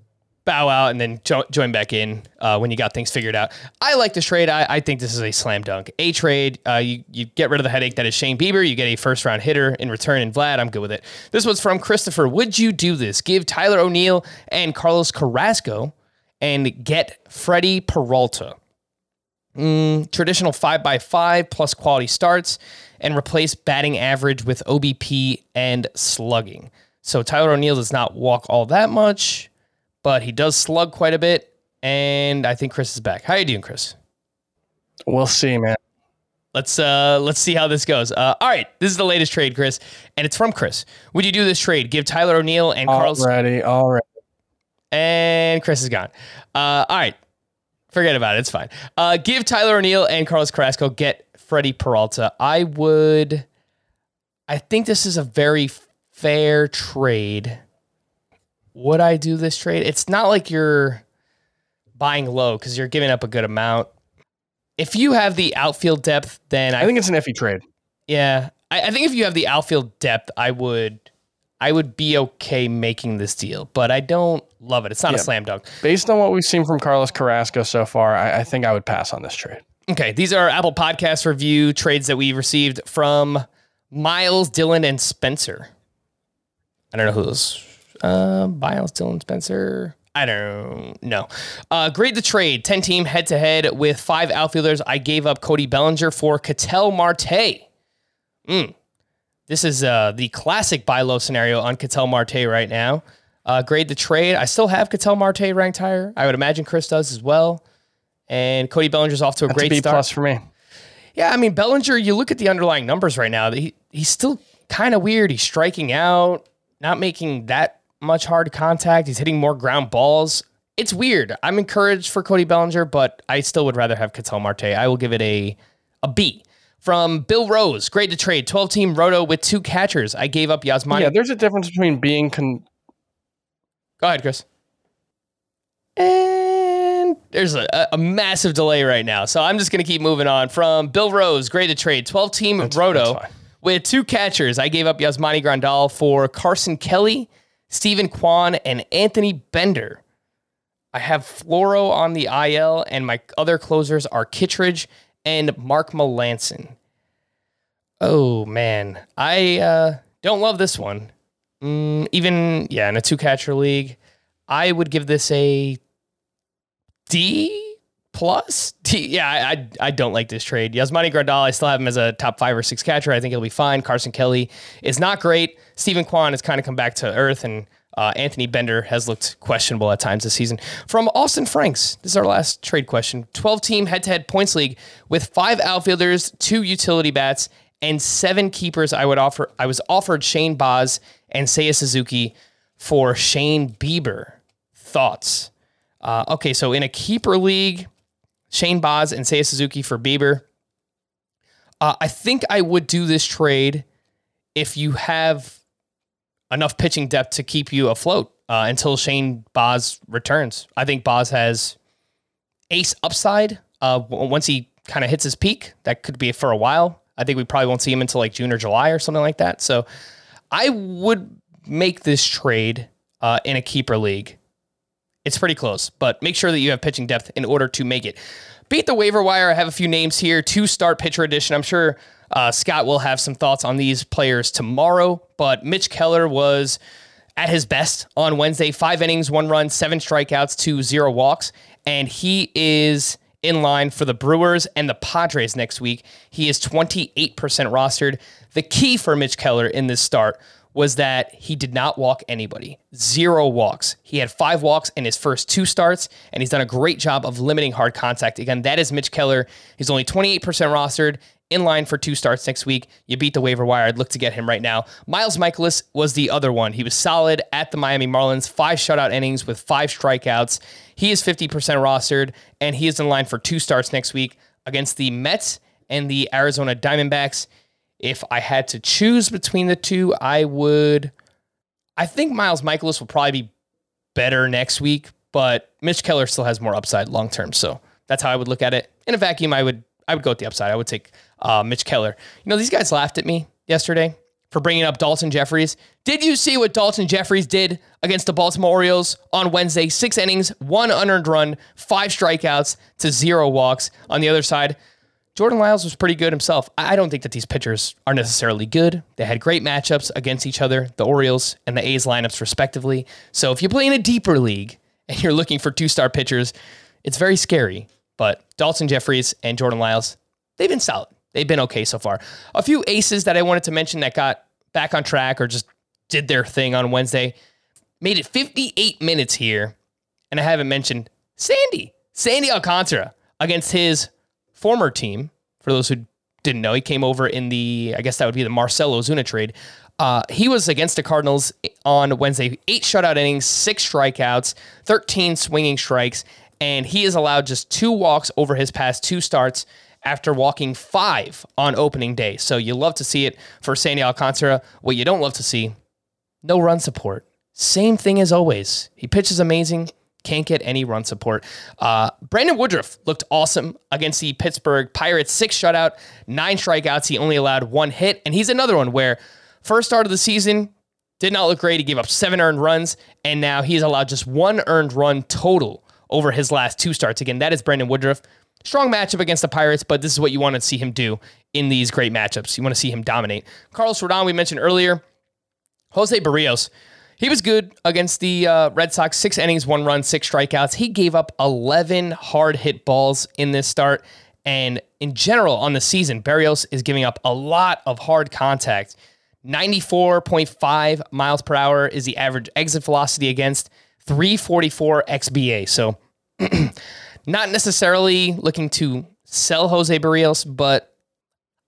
bow out and then jo- join back in uh, when you got things figured out. I like this trade. I, I think this is a slam dunk. A trade, uh, you, you get rid of the headache that is Shane Bieber. You get a first round hitter in return. And Vlad, I'm good with it. This was from Christopher. Would you do this? Give Tyler O'Neill and Carlos Carrasco and get Freddie Peralta. Mm, traditional 5x5 plus quality starts and replace batting average with OBP and slugging. So Tyler O'Neill does not walk all that much, but he does slug quite a bit. And I think Chris is back. How are you doing, Chris? we'll see, man. Let's uh let's see how this goes. Uh, all right, this is the latest trade, Chris, and it's from Chris. Would you do this trade? Give Tyler O'Neill and Carlos Already, already. and Chris is gone. Uh, all right. Forget about it. It's fine. Uh, give Tyler O'Neill and Carlos Carrasco. Get Freddie Peralta. I would. I think this is a very fair trade, would I do this trade? It's not like you're buying low because you're giving up a good amount. If you have the outfield depth, then I, I think it's an iffy trade. yeah, I, I think if you have the outfield depth, I would, I would be okay making this deal. But I don't love it. It's not a slam dunk. Based on what we've seen from Carlos Carrasco so far, I, I think I would pass on this trade. Okay, these are Apple Podcast review trades that we received from Miles, Dylan, and Spencer. I don't know who those. Uh, Miles, Dylan, Spencer. I don't know. Uh, grade the trade. 10 team head to head with five outfielders. I gave up Cody Bellinger for Ketel Marte. Mm. This is uh, the classic buy low scenario on Ketel Marte right now. Uh, grade the trade. I still have Ketel Marte ranked higher. I would imagine Chris does as well. And Cody Bellinger's off to a That's great B start. plus for me. Yeah, I mean Bellinger. You look at the underlying numbers right now. He he's still kind of weird. He's striking out, not making that much hard contact. He's hitting more ground balls. It's weird. I'm encouraged for Cody Bellinger, but I still would rather have Ketel Marte. I will give it a a B. From Bill Rose, great to trade. 12 team roto with two catchers. I gave up Yasmani. Yeah, there's a difference between being con- Go ahead, Chris. And there's a, a massive delay right now. So I'm just going to keep moving on. From Bill Rose, great to trade. 12 team roto that's with two catchers. I gave up Yasmani Grandal for Carson Kelly, Steven Kwan, and Anthony Bender. I have Floro on the IL, and my other closers are Kittredge and Mark Melancon. Oh, man. I uh, don't love this one. Mm, even, yeah, in a two catcher league, I would give this a D plus. [laughs] Yeah, I, I I don't like this trade. Yasmani Grandal, I still have him as a top five or six catcher. I think he'll be fine. Carson Kelly is not great. Steven Kwan has kind of come back to earth, and uh, Anthony Bender has looked questionable at times this season. From Austin Franks, this is our last trade question. 12 team head to head points league with five outfielders, two utility bats, and seven keepers. I would offer. I was offered Shane Baz and Seiya Suzuki for Shane Bieber. Thoughts? Uh, okay, so in a keeper league, Shane Baz and Seiya Suzuki for Bieber. Uh, I think I would do this trade if you have enough pitching depth to keep you afloat uh, until Shane Baz returns. I think Baz has ace upside uh, once he kind of hits his peak. That could be for a while. I think we probably won't see him until like June or July or something like that. So I would make this trade uh, in a keeper league. It's pretty close, but make sure that you have pitching depth in order to make it. Beat the waiver wire. I have a few names here. to start pitcher edition. I'm sure uh, Scott will have some thoughts on these players tomorrow, but Mitch Keller was at his best on Wednesday. Five innings, one run, seven strikeouts, two zero walks, and he is in line for the Brewers and the Padres next week. He is 28% rostered. The key for Mitch Keller in this start was that he did not walk anybody. Zero walks. He had five walks in his first two starts, and he's done a great job of limiting hard contact. Again, that is Mitch Keller. He's only 28% rostered, in line for two starts next week. You beat the waiver wire. I'd look to get him right now. Miles Mikolas was the other one. He was solid at the Miami Marlins, five shutout innings with five strikeouts. He is 50% rostered, and he is in line for two starts next week against the Mets and the Arizona Diamondbacks. If I had to choose between the two, I would. I think Miles Mikolas will probably be better next week, but Mitch Keller still has more upside long term. So that's how I would look at it. In a vacuum, I would I would go with the upside. I would take uh, Mitch Keller. You know, these guys laughed at me yesterday for bringing up Daulton Jefferies. Did you see what Daulton Jefferies did against the Baltimore Orioles on Wednesday? Six innings, one unearned run, five strikeouts to zero walks. On the other side, Jordan Lyles was pretty good himself. I don't think that these pitchers are necessarily good. They had great matchups against each other, the Orioles and the A's lineups, respectively. So if you play in a deeper league [laughs] and you're looking for two star pitchers, it's very scary. But Daulton Jefferies and Jordan Lyles, they've been solid. They've been okay so far. A few aces that I wanted to mention that got back on track or just did their thing on Wednesday made it 58 minutes here. And I haven't mentioned Sandy, Sandy Alcantara against his former team. For those who didn't know, he came over in the, I guess that would be the Marcell Ozuna trade. Uh, he was against the Cardinals on Wednesday, eight shutout innings, six strikeouts, 13 swinging strikes, and he has allowed just two walks over his past two starts after walking five on opening day. So you love to see it for Sandy Alcantara. What you don't love to see no run support. Same thing as always. He pitches amazing, can't get any run support. Uh, Brandon Woodruff looked awesome against the Pittsburgh Pirates. Six shutout, nine strikeouts. He only allowed one hit. And he's another one where first start of the season did not look great. He gave up seven earned runs, and now he's allowed just one earned run total over his last two starts. Again, that is Brandon Woodruff. Strong matchup against the Pirates, but this is what you want to see him do in these great matchups. You want to see him dominate. Carlos Rodon, we mentioned earlier. Jose Berrios, he was good against the uh, Red Sox. Six innings, one run, six strikeouts. He gave up 11 hard hit balls in this start. And in general, on the season, Berrios is giving up a lot of hard contact. 94.5 miles per hour is the average exit velocity against 344 XBA. So, [clears throat] not necessarily looking to sell Jose Berrios, but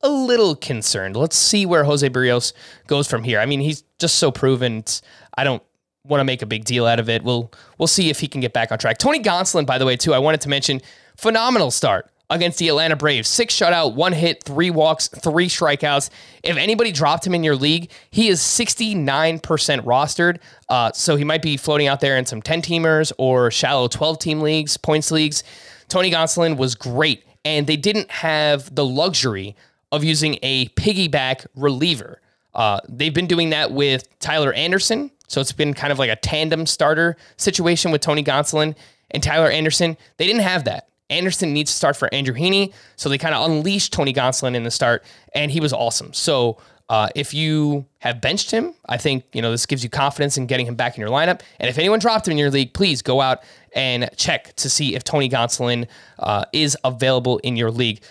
a little concerned. Let's see where Jose Berrios goes from here. I mean, he's just so proven. It's, I don't want to make a big deal out of it. We'll we'll see if he can get back on track. Tony Gonsolin, by the way, too. I wanted to mention phenomenal start against the Atlanta Braves. Six shutout, one hit, three walks, three strikeouts. If anybody dropped him in your league, he is 69% rostered. Uh, so he might be floating out there in some 10 teamers or shallow 12 team leagues, points leagues. Tony Gonsolin was great, and they didn't have the luxury of using a piggyback reliever. Uh, they've been doing that with Tyler Anderson. So it's been kind of like a tandem starter situation with Tony Gonsolin and Tyler Anderson. They didn't have that. Anderson needs to start for Andrew Heaney. So they kind of unleashed Tony Gonsolin in the start, and he was awesome. So uh, if you have benched him, I think you know this gives you confidence in getting him back in your lineup. And if anyone dropped him in your league, please go out and check to see if Tony Gonsolin uh, is available in your league.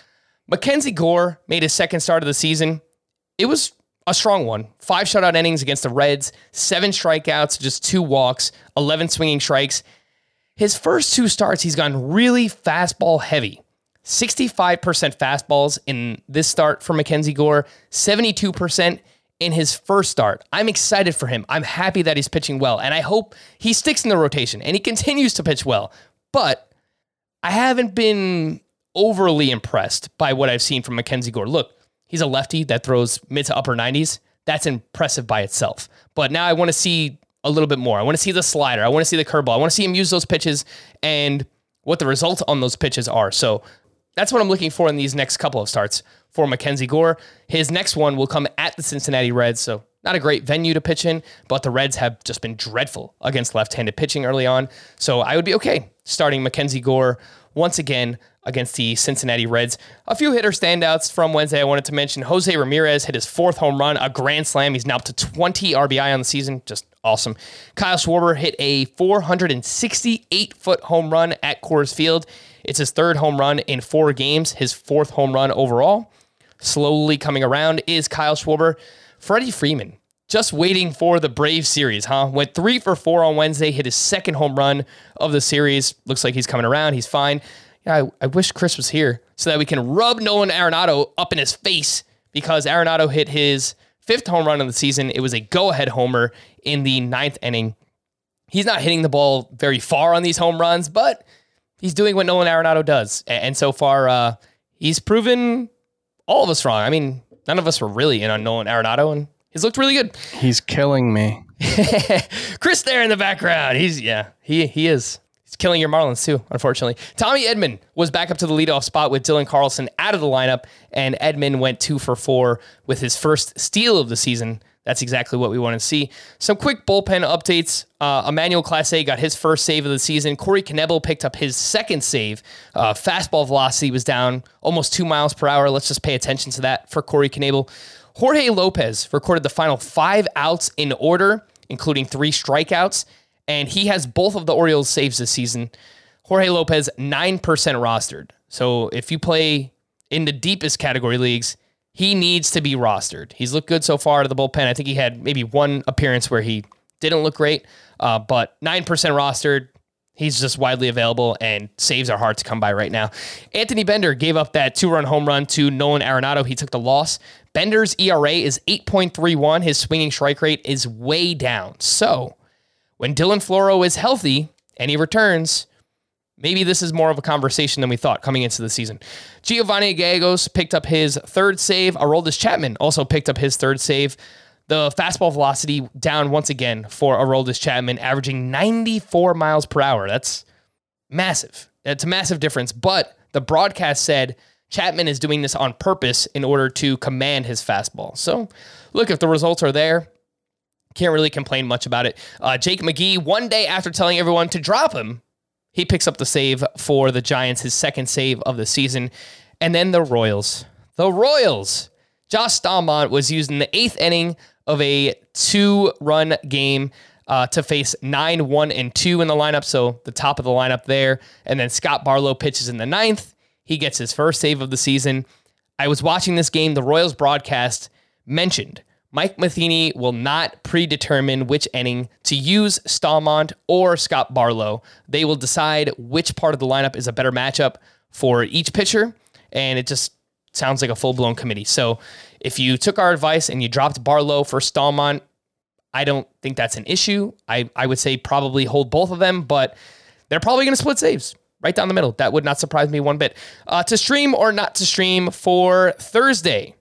Mackenzie Gore made his second start of the season. It was a strong one. Five shutout innings against the Reds, seven strikeouts, just two walks, 11 swinging strikes. His first two starts, he's gone really fastball heavy. 65% fastballs in this start for Mackenzie Gore, 72% in his first start. I'm excited for him. I'm happy that he's pitching well, and I hope he sticks in the rotation and he continues to pitch well. But I haven't been overly impressed by what I've seen from Mackenzie Gore. Look, he's a lefty that throws mid to upper 90s. That's impressive by itself. But now I want to see a little bit more. I want to see the slider. I want to see the curveball. I want to see him use those pitches and what the results on those pitches are. So that's what I'm looking for in these next couple of starts for Mackenzie Gore. His next one will come at the Cincinnati Reds. So not a great venue to pitch in, but the Reds have just been dreadful against left-handed pitching early on. So I would be okay starting Mackenzie Gore once again against the Cincinnati Reds. A few hitter standouts from Wednesday I wanted to mention. Jose Ramirez hit his fourth home run, a grand slam. He's now up to 20 RBI on the season. Just awesome. Kyle Schwarber hit a 468 foot home run at Coors Field. It's his third home run in four games, his fourth home run overall. Slowly coming around is Kyle Schwarber. Freddie Freeman, just waiting for the Brave series, huh? Went three for four on Wednesday, hit his second home run of the series. Looks like he's coming around. He's fine. Yeah, I, I wish Chris was here so that we can rub Nolan Arenado up in his face because Arenado hit his fifth home run of the season. It was a go ahead homer in the ninth inning. He's not hitting the ball very far on these home runs, but he's doing what Nolan Arenado does. And so far, uh, he's proven all of us wrong. I mean, none of us were really in on Nolan Arenado, and he's looked really good. [laughs] He's killing me. Chris there in the background. He's yeah, he he is. He's killing your Marlins too, unfortunately. Tommy Edman was back up to the leadoff spot with Dylan Carlson out of the lineup, and Edman went two for four with his first steal of the season. That's exactly what we want to see. Some quick bullpen updates. Uh, Emmanuel Clase got his first save of the season. Corey Knebel picked up his second save. Uh, fastball velocity was down almost two miles per hour. Let's just pay attention to that for Corey Knebel. Jorge Lopez recorded the final five outs in order, including three strikeouts and he has both of the Orioles saves this season. Jorge Lopez, 9% rostered. So if you play in the deepest category leagues, he needs to be rostered. He's looked good so far to the bullpen. I think he had maybe one appearance where he didn't look great, uh, but 9% rostered. He's just widely available, and saves are hard to come by right now. Anthony Bender gave up that two run home run to Nolan Arenado. He took the loss. Bender's ERA is 8.31. His swinging strike rate is way down. So, when Dylan Floro is healthy and he returns, maybe this is more of a conversation than we thought coming into the season. Giovanni Gallegos picked up his third save. Aroldis Chapman also picked up his third save. The fastball velocity down once again for Aroldis Chapman, averaging 94 miles per hour. That's massive. It's a massive difference. But the broadcast said Chapman is doing this on purpose in order to command his fastball. So, look, if the results are there, can't really complain much about it. Uh, Jake McGee, one day after telling everyone to drop him, he picks up the save for the Giants, his second save of the season. And then the Royals. The Royals. Josh Staumont was used in the eighth inning of a two run game uh, to face 9 1 and 2 in the lineup. So the top of the lineup there. And then Scott Barlow pitches in the ninth. He gets his first save of the season. I was watching this game. The Royals broadcast mentioned Mike Matheny will not predetermine which inning to use Staumont or Scott Barlow. They will decide which part of the lineup is a better matchup for each pitcher. And it just sounds like a full blown committee. So if you took our advice and you dropped Barlow for Staumont, I don't think that's an issue. I, I would say probably hold both of them, but they're probably going to split saves right down the middle. That would not surprise me one bit. Uh, to stream or not to stream for Thursday,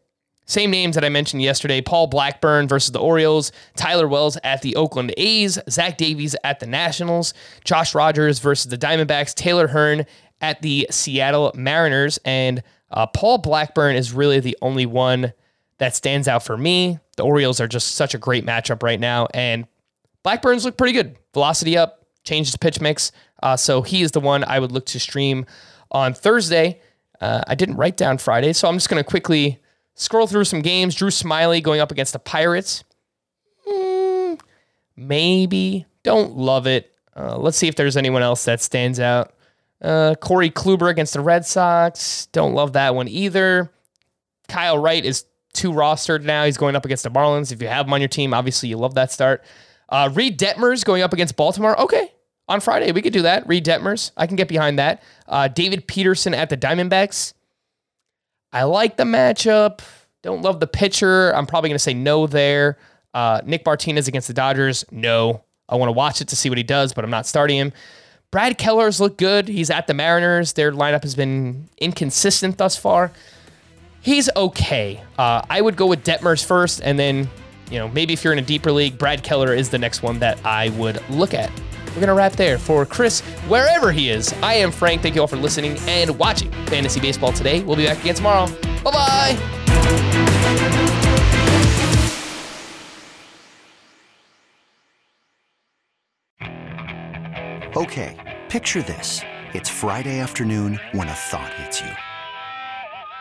same names that I mentioned yesterday Paul Blackburn versus the Orioles, Tyler Wells at the Oakland A's, Zach Davies at the Nationals, Josh Rogers versus the Diamondbacks, Taylor Hearn at the Seattle Mariners, and uh, Paul Blackburn is really the only one that stands out for me. The Orioles are just such a great matchup right now, and Blackburn's look pretty good. Velocity up, changes pitch mix. Uh, so he is the one I would look to stream on Thursday. Uh, I didn't write down Friday, so I'm just going to quickly scroll through some games. Drew Smyly going up against the Pirates. Mm, maybe. Don't love it. Uh, let's see if there's anyone else that stands out. Uh, Corey Kluber against the Red Sox. Don't love that one either. Kyle Wright is two rostered now. He's going up against the Marlins. If you have him on your team, obviously you love that start. Uh, Reid Detmers going up against Baltimore. Okay, on Friday we could do that. Reid Detmers, I can get behind that. Uh, David Peterson at the Diamondbacks. I like the matchup. Don't love the pitcher. I'm probably going to say no there. Uh, Nick Martinez against the Dodgers. No. I want to watch it to see what he does, but I'm not starting him. Brad Keller's look good. He's at the Mariners. Their lineup has been inconsistent thus far. He's okay. Uh, I would go with Detmers first, and then, you know, maybe if you're in a deeper league, Brad Keller is the next one that I would look at. We're going to wrap there. For Chris, wherever he is, I am Frank. Thank you all for listening and watching Fantasy Baseball today. We'll be back again tomorrow. Bye bye. Okay, picture this. It's Friday afternoon when a thought hits you.